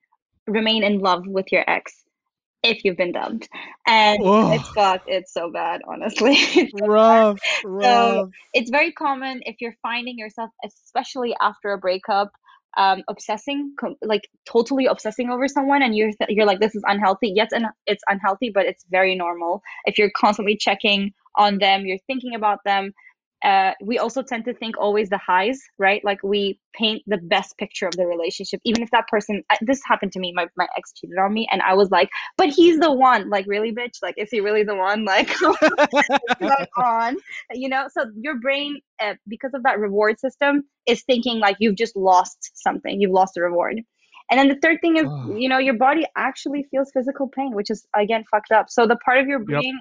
remain in love with your ex if you've been dumped. And it's Ugh. fucked. It's so bad, honestly. <laughs> It's so bad. rough rough it's very common if you're finding yourself especially after a breakup um obsessing com- like totally obsessing over someone and you're th- you're like this is unhealthy yes and it's unhealthy but it's very normal if you're constantly checking on them you're thinking about them uh, we also tend to think always the highs, right? Like we paint the best picture of the relationship, even if that person. This happened to me. My my ex cheated on me, and I was like, "But he's the one." Like, really, bitch? Like, is he really the one? <laughs> Like, <laughs> on? You know. So your brain, uh, because of that reward system, is thinking like you've just lost something. You've lost a reward. And then the third thing is, Ugh. you know, your body actually feels physical pain, which is again fucked up. So the part of your brain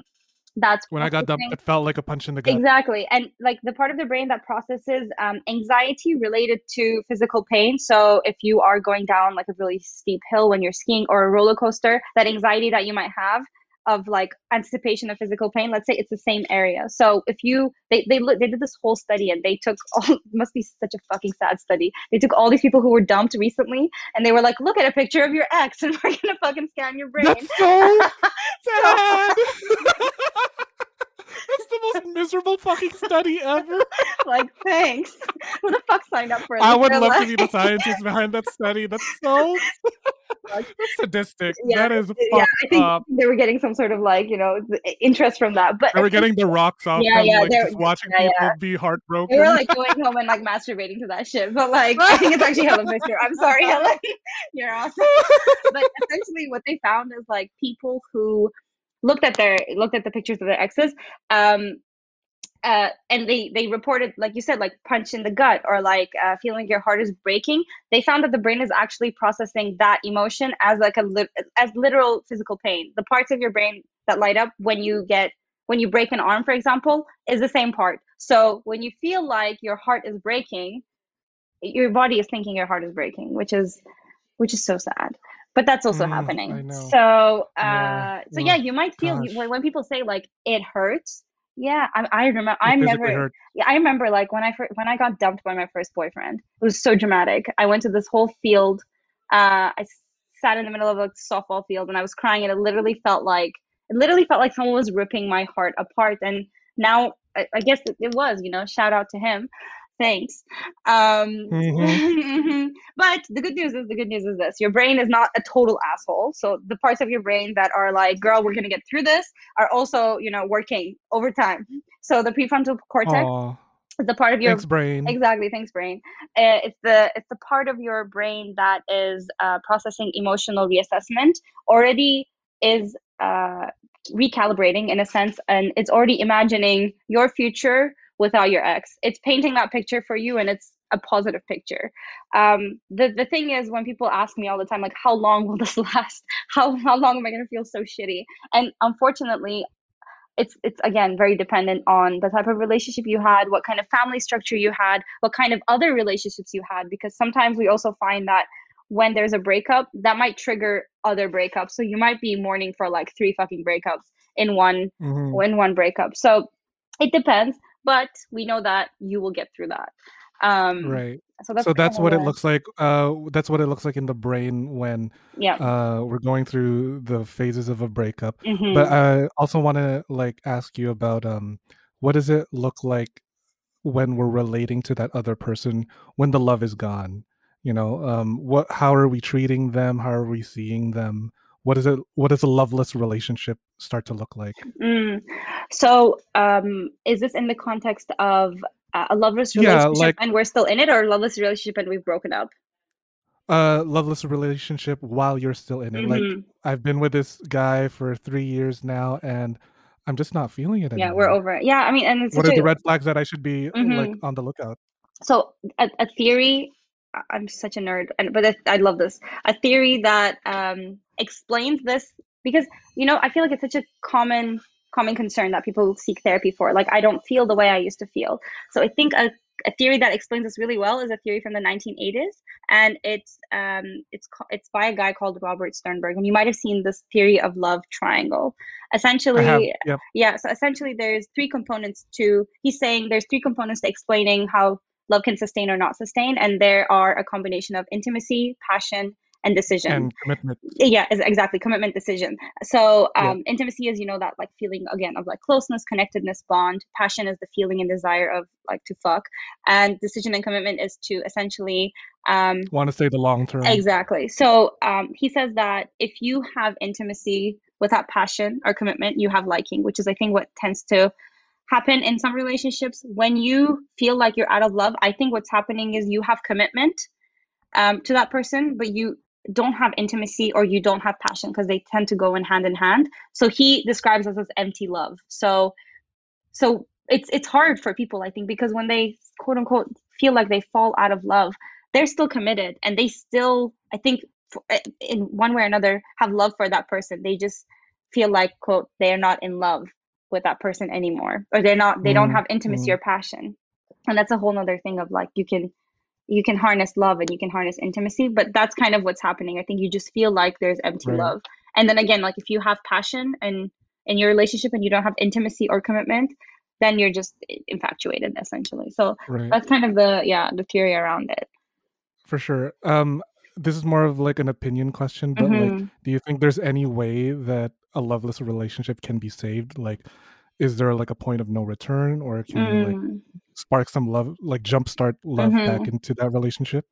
that's when i got dumped it felt like a punch in the gut Exactly. And like the part of the brain that processes um, anxiety related to physical pain. So if you are going down like a really steep hill when you're skiing or a roller coaster, that anxiety that you might have of like anticipation of physical pain, let's say it's the same area. So if you they they look they did this whole study and they took <laughs> all must be such a fucking sad study. They took all these people who were dumped recently and they were like, look at a picture of your ex and <laughs> we're gonna fucking scan your brain. That's so <laughs> sad. That's the most miserable fucking study ever. <laughs> like thanks. Who the fuck signed up for it? I would love to be the scientist behind that study. That's so <laughs> that's sadistic. that is fucked yeah, I think up. they were getting some sort of like you know interest from that. But They were getting the <laughs> rocks off Yeah, from yeah, like just watching yeah, people yeah. be heartbroken. they were like going home and like masturbating to that shit. But like I think it's actually Helen Fisher. I'm sorry, Helen. You're awesome. But essentially, what they found is like people who looked at their looked at the pictures of their exes. Um, uh, and they they reported like you said like punch in the gut or like uh, feeling your heart is breaking. They found that the brain is actually processing that emotion as like a lit- as literal physical pain. The parts of your brain that light up when you get when you break an arm for example is the same part. So when you feel like your heart is breaking your body is thinking your heart is breaking which is which is so sad but that's also Mm, happening so uh Yeah. so yeah you might feel gosh. when, people say like it hurts yeah i, I remember physically never hurt. yeah, I remember like when I first, when I got dumped by my first boyfriend. It was so dramatic. I went to this whole field. Uh, I sat in the middle of a softball field and I was crying, and it literally felt like it literally felt like someone was ripping my heart apart. And now I, I guess it, it was, you know, shout out to him. Thanks. Um, <laughs> But the good news is the good news is this: your brain is not a total asshole. So the parts of your brain that are like, "Girl, we're gonna get through this," are also, you know, working over time. So the prefrontal cortex Aw, is the part of your thanks, brain. Exactly. Thanks, brain. Uh, it's the it's the part of your brain that is uh, processing emotional reassessment. Already is uh, recalibrating in a sense, and it's already imagining your future without your ex. It's painting that picture for you, and it's a positive picture. Um, the the thing is, when people ask me all the time, like, how long will <laughs> this last? How how long am I gonna feel so shitty? And unfortunately, it's it's again very dependent on the type of relationship you had what kind of family structure you had what kind of other relationships you had because sometimes we also find that when there's a breakup that might trigger other breakups so you might be mourning for like three fucking breakups in one Mhm. in one breakup so it depends but we know that you will get through that um Right. so that's So that's what it looks like. Uh, that's what it looks like in the brain when yeah uh we're going through the phases of a breakup. Mhm. But I also want to like ask you about um, what does it look like when we're relating to that other person when the love is gone? You know, um, what? How are we treating them? How are we seeing them? What is it? What does a loveless relationship start to look like? Mm. So, um, is this in the context of a loveless Yeah, relationship like- and we're still in it, or a loveless relationship and we've broken up? a loveless relationship while you're still in it. Like Mhm. I've been with this guy for three years now, and I'm just not feeling it Anymore. Yeah, we're over it. Yeah, I mean, and it's What are the red flags that I should be uh, like Mhm. on the lookout? so a, a theory i'm such a nerd and but I- i love this a theory that um explains this because you know i feel like it's such a common common concern that people seek therapy for. Like i don't feel the way i used to feel. So i think a, a theory that explains this really well is a theory from the 1980s and it's um it's it's by a guy called robert sternberg. And you might have seen this theory of love triangle. I have, essentially yep. yeah so essentially there's three components to he's saying there's three components to explaining how love can sustain or not sustain. And there are a combination of intimacy passion and decision And commitment. yeah exactly commitment decision so Yeah. um intimacy is you know that like feeling again of like closeness connectedness bond passion is the feeling and desire of like to fuck and decision and commitment is to essentially um Want to stay the long term. Exactly. So um, he says that if you have intimacy without passion or commitment, you have liking, which is, I think, what tends to happen in some relationships. When you feel like you're out of love, I think what's happening is you have commitment um, to that person, but you don't have intimacy or you don't have passion because they tend to go in hand in hand. So he describes us as empty love. So so it's it's hard for people i think because when they quote unquote feel like they fall out of love they're still committed and they still i think f- in one way or another have love for that person they just feel like quote they're not in love with that person anymore or they're not they don't Mm, have intimacy mm. or passion and that's a whole nother thing of like you can you can harness love and you can harness intimacy but that's kind of what's happening i think you just feel like there's empty Right. love and then again like if you have passion and in your relationship and you don't have intimacy or commitment then you're just infatuated essentially so Right. that's kind of the yeah the theory around it For sure. Um, this is more of like an opinion question, but like, Mhm. do you think there's any way that a loveless relationship can be saved? Like, is there like a point of no return, or can you like Mm. spark some love, like jumpstart love back Mhm. into that relationship?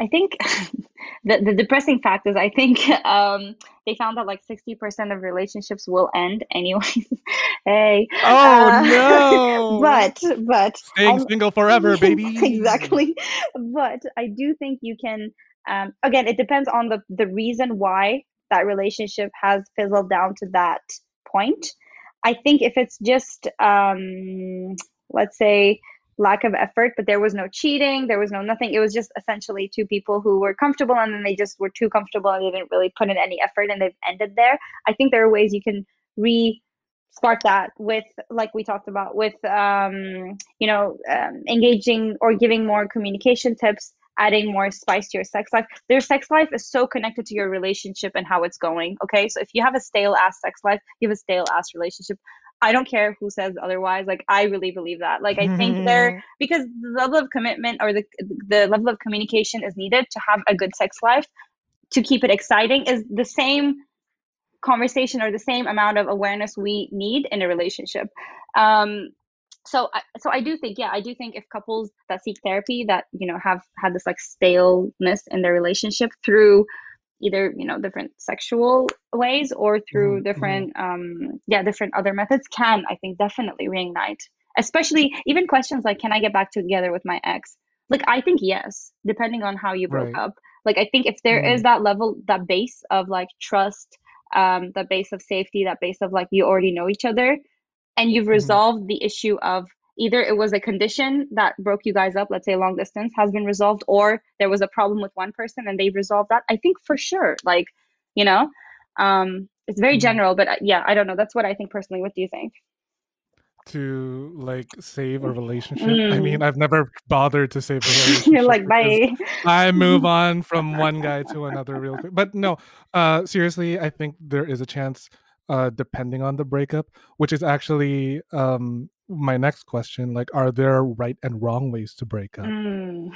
I think <laughs> the, the depressing fact is I think <laughs> um, they found that like 60% of relationships will end anyways. <laughs> hey. Oh, Uh, no. But but Staying I'm- single forever, baby. exactly. But I do think you can um, again it depends on the the reason why that relationship has fizzled down to that point. I think if it's just um, let's say lack of effort, but there was no cheating, there was no nothing. It was just essentially two people who were comfortable and then they just were too comfortable and they didn't really put in any effort and they've ended there. I think there are ways you can re spark that with like we talked about with um, you know um, engaging or giving more communication tips adding more spice to your sex life. Their sex life is so connected to your relationship and how it's going okay? So if you have a stale ass sex life you have a stale ass relationship. I don't care who says otherwise. Like i really believe that. Like i think they're because the level of commitment or the the level of communication is needed to have a good sex life to keep it exciting is the same conversation or the same amount of awareness we need in a relationship. Um so I, so I do think yeah I do think if couples that seek therapy that you know have had this like staleness in their relationship through either you know different sexual ways or through Mhm, different um yeah different other methods can I think definitely reignite especially even questions like can I get back together with my ex like I think yes depending on how you broke Right. up like I think if there is Mm. that level that base of like trust um that base of safety that base of like you already know each other and you've Mhm. resolved the issue of either it was a condition that broke you guys up, let's say long distance has been resolved, or there was a problem with one person and they've resolved that. I think for sure, like, you know, um, it's very Mhm. general, but uh, yeah, I don't know. That's what I think personally. What do you think? To like save a relationship. I mean, Mm. I've never bothered to save a <laughs> relationship. You're like, bye. I move <laughs> on from one guy to another real quick. But no, uh seriously, I think there is a chance uh depending on the breakup, which is actually um my next question. Like, are there right and wrong ways to break up? Mm.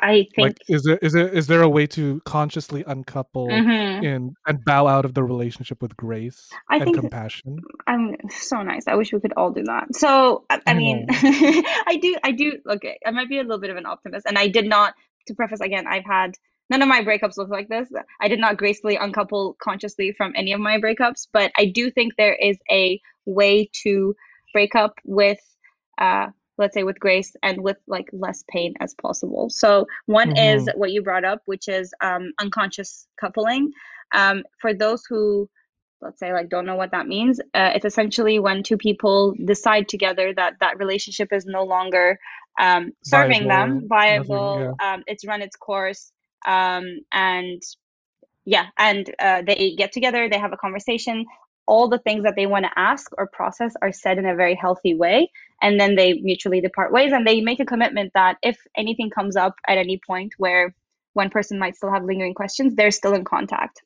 I think. Like is there is there is there a way to consciously uncouple Mhm. and and bow out of the relationship with grace I and think compassion? I'm so nice. I wish we could all do that. So I, I I mean. <laughs> I do, I do. Okay, I might be a little bit of an optimist, and I did not. To preface again, I've had none of my breakups look like this. I did not gracefully uncouple consciously from any of my breakups, but I do think there is a way to break up with, uh, let's say, with grace and with like less pain as possible. So one is Mhm. what you brought up, which is um, unconscious coupling. Um, for those who let's say like don't know what that means uh, it's essentially when two people decide together that that relationship is no longer um, serving them Viable, viable um, it's run its course um, and yeah and uh, they get together they have a conversation all the things that they want to ask or process are said in a very healthy way and then they mutually depart ways and they make a commitment that if anything comes up at any point where one person might still have lingering questions they're still in contact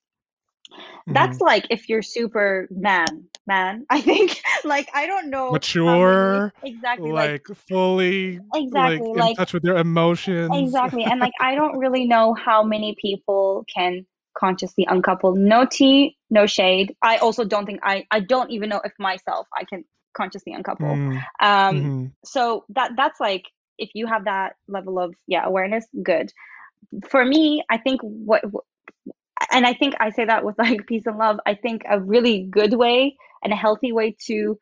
that's Mhm. like if you're super man man. <laughs> I think like i don't know many- mature, exactly like, like, fully Exactly, like in like- touch with their emotions. exactly and like i don't really <laughs> know how many people can consciously uncouple. No tea no shade. I also don't think i i don't even know if myself i can consciously uncouple. Mm, um mhm. so that that's like if you have that level of yeah awareness good. For me i think what and i think i say that with like <laughs> peace and love i think a really good way and a healthy way to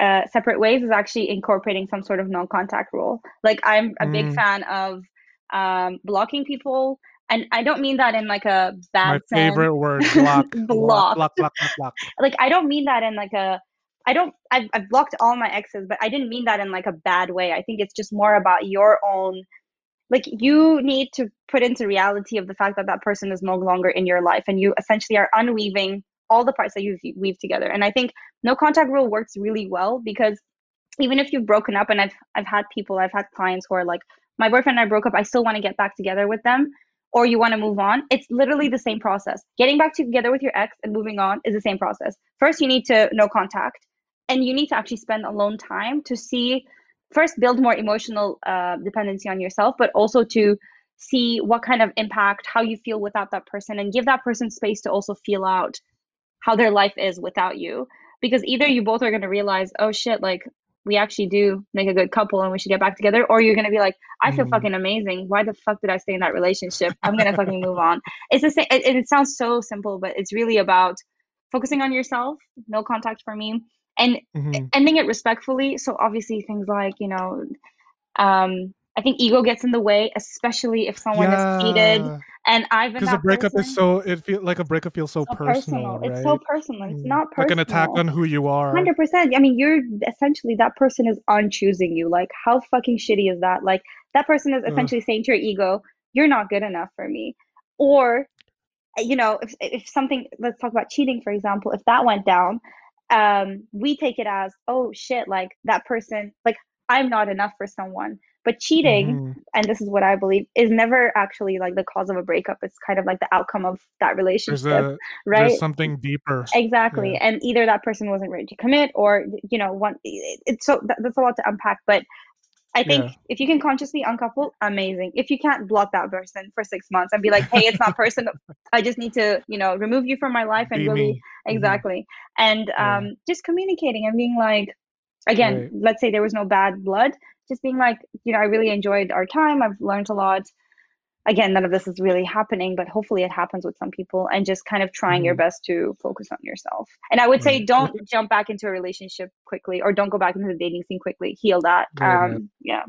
uh, separate ways is actually incorporating some sort of non-contact rule like i'm a big Mm. fan of um, blocking people and i don't mean that in like a bad My sense favorite word, <laughs> block, block, block, block, block, block. like I don't mean that in like a I don't I've, I've blocked all my exes, but I didn't mean that in like a bad way. I think it's just more about your own like you need to put into reality of the fact that that person is no longer in your life and you essentially are unweaving all the parts that you've weaved together. And I think no contact rule works really well because even if you've broken up and I've I've had people, I've had clients who are like, my boyfriend and I broke up, I still want to get back together with them, or you want to move on. It's literally the same process. Getting back together with your ex and moving on is the same process. First, you need to no contact, and you need to actually spend alone time to see first build more emotional uh, dependency on yourself, but also to see what kind of impact, how you feel without that person, and give that person space to also feel out how their life is without you. Because either you both are going to realize, oh shit, like we actually do make a good couple and we should get back together, or you're going to be like, I feel Mhm. fucking amazing. Why the fuck did I stay in that relationship? I'm going to fucking move on. <laughs> It's the same. It, it sounds so simple, but it's really about focusing on yourself, no contact for me, and Mhm. ending it respectfully. So obviously things like, you know, um, I think ego gets in the way, especially if someone is cheated. And I've because a breakup person. is so it feel like a breakup feels so, so personal, right? It's so personal. It's Mm. not personal. like an attack on who you are. Hundred percent. I mean, you're essentially that person is unchoosing you. Like, how fucking shitty is that? Like, that person is Ugh. essentially saying to your ego, "You're not good enough for me." Or, you know, if if something, let's talk about cheating, for example. If that went down, um, we take it as, "Oh shit!" Like that person, like I'm not enough for someone. But cheating, Mhm. and this is what I believe, is never actually like the cause of a breakup. It's kind of like the outcome of that There's relationship, a right? there's something deeper. exactly Yeah. and either that person wasn't ready to commit or you know one it- it's so that, that's a lot to unpack but i think Yeah. if you can consciously uncouple amazing if you can't block that person for six months and be like hey it's not <laughs> personal i just need to you know remove you from my life and Be really me. Mhm. exactly and Yeah. um just communicating and being like again, Right. let's say there was no bad blood, just being like, you know, I really enjoyed our time. I've learned a lot. Again, none of this is really happening, but hopefully it happens with some people and just kind of trying your Mhm. best to focus on yourself. And I would say don't jump back into a relationship quickly or don't go back into the dating scene quickly. Heal that. Right, Um, yeah.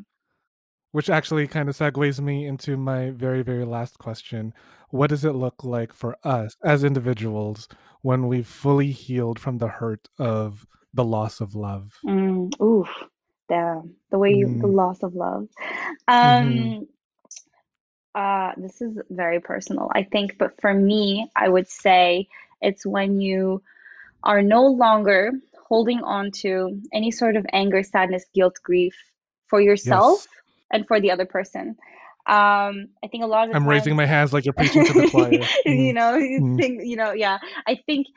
Which actually kind of segues me into my very, very last question. What does it look like for us as individuals when we've fully healed from the hurt of the loss of love? Mm, oof, the the way you, the Mm. loss of love. Mhm. Um, uh, this is very personal, I think, but for me, I would say it's when you are no longer holding on to any sort of anger, sadness, guilt, grief for yourself Yes. and for the other person. Um, I think a lot of I'm raising my hands like you're preaching to the <laughs> choir. you Mm, know you mm. think you know yeah i think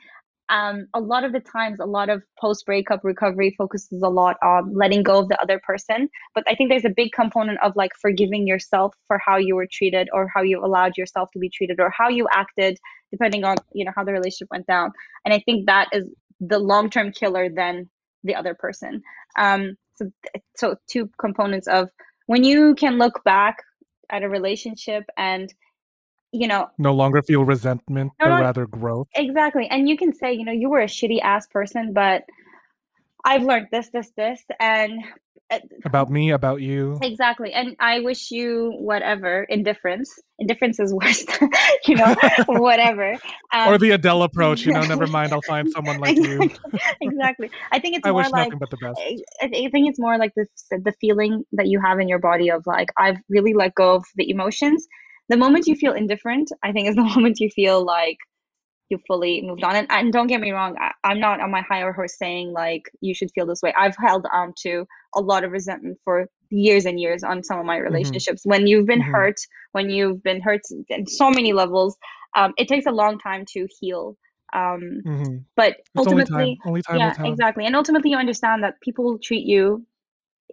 um a lot of the times a lot of post breakup recovery focuses a lot on letting go of the other person but i think there's a big component of like forgiving yourself for how you were treated or how you allowed yourself to be treated or how you acted depending on you know how the relationship went down. And i think that is the long term killer than the other person. Um so so two components of when you can look back at a relationship and you know No longer feel resentment, No, but no, rather growth. exactly and you can say you know you were a shitty ass person but i've learned this this this and uh, About me, about you. exactly and i wish you whatever indifference indifference is <laughs> worse you know whatever um, <laughs> or the Adele approach, you know, never mind, I'll find <laughs> someone like you. exactly i think it's I more wish like nothing but the best. I, I think it's more like this the feeling that you have in your body of like I've really let go of the emotions. The moment you feel indifferent, I think is the <laughs> moment you feel like you fully moved on. And, and don't get me wrong, I, I'm not on my higher horse saying like you should feel this way. I've held on to a lot of resentment for years and years on some of my relationships. When you've been Mhm. hurt, when you've been hurt in so many levels, um, it takes a long time to heal. Um, hmm but It's only time. ultimately, Only time yeah, exactly. And ultimately, you understand that people treat you,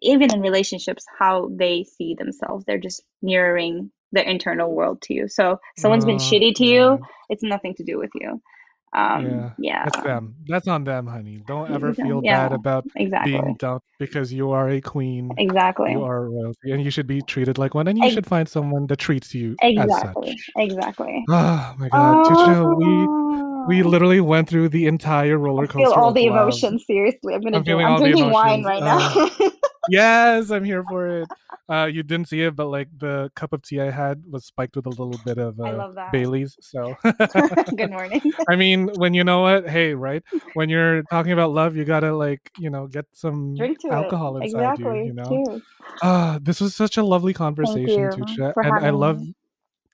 even in relationships, how they see themselves. They're just mirroring their internal world to you. So, someone's been Ah, shitty to you, it's nothing to do with you. Um, Yeah, yeah, That's them. That's on them, honey. Don't ever feel yeah, bad about exactly, being dumped because you are a queen. exactly, You are royalty, and you should be treated like one. And you Ex- should find someone that treats you as exactly, such. exactly. <sighs> Oh my God, Tugce, we we Oh, literally went through the entire roller I coaster. feel all the emotions. Seriously, I'm gonna I'm drink. feeling I'm all the drinking wine right now. <laughs> Yes, I'm here for it. Uh, you didn't see it, but like the cup of tea I had was spiked with a little bit of uh. Bailey's. So, <laughs> Good <laughs> morning. I mean, when you know what, hey, right? <laughs> When you're talking about love, you gotta like, you know, get some alcohol it. inside you. Exactly. You know. Cheers. Ah, this was such a lovely conversation, Tugce, and I love. me.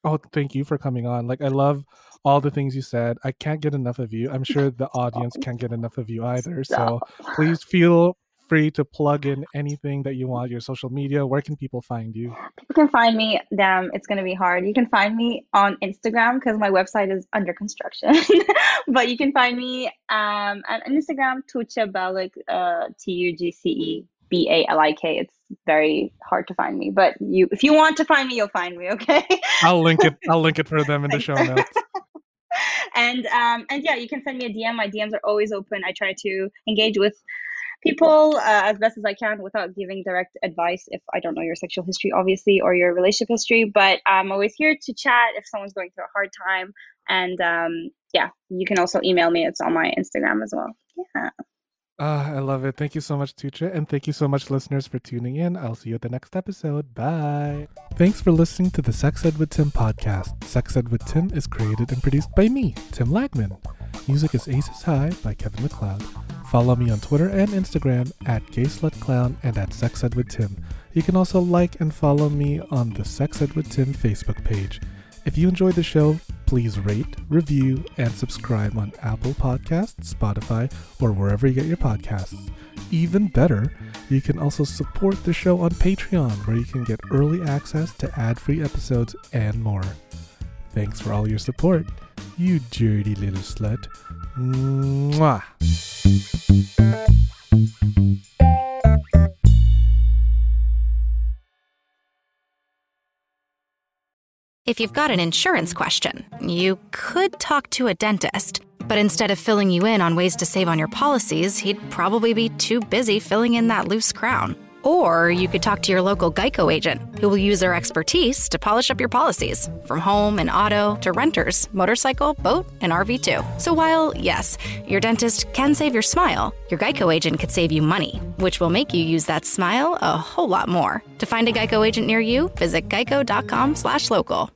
Oh, thank you for coming on. Like, I love all the things you said. I can't get enough of you. I'm sure the audience can't get enough of you either. So please feel free to plug in anything that you want. Your social media. Where can people find you? People can find me. Damn, it's gonna be hard. You can find me on Instagram because my website is under construction. <laughs> but you can find me um on Instagram, Tugce Balik, uh, T U G C E B A L I K. It's very hard to find me, but you, if you want to find me, you'll find me. Okay. <laughs> I'll link it. I'll link it for them in the show notes. <laughs> and um and yeah, you can send me a DM. My DMs are always open. I try to engage with people uh, as best as I can without giving direct advice if I don't know your sexual history, obviously, or your relationship history. But I'm always here to chat if someone's going through a hard time. And um, yeah, you can also email me. It's on my Instagram as well. Yeah. Ah, I love it. Thank you so much, Tugce. And thank you so much, listeners, for tuning in. I'll see you at the next episode. Bye. Thanks for listening to the Sex Ed with Tim podcast. Sex Ed with Tim is created and produced by me, Tim Lagman. Music is Aces High by Kevin MacLeod. Follow me on Twitter and Instagram at GaySlutClown and at Sex Ed with Tim. You can also like and follow me on the Sex Ed with Tim Facebook page. If you enjoyed the show, please rate, review, and subscribe on Apple Podcasts, Spotify, or wherever you get your podcasts. Even better, you can also support the show on Patreon, where you can get early access to ad free episodes and more. Thanks for all your support, you dirty little slut. Mwah. If you've got an insurance question, you could talk to a dentist. But instead of filling you in on ways to save on your policies, he'd probably be too busy filling in that loose crown. Or you could talk to your local Geico agent, who will use their expertise to polish up your policies, from home and auto to renters, motorcycle, boat, and RV too. So while, yes, your dentist can save your smile, your Geico agent could save you money, which will make you use that smile a whole lot more. To find a Geico agent near you, visit geico.com slash local.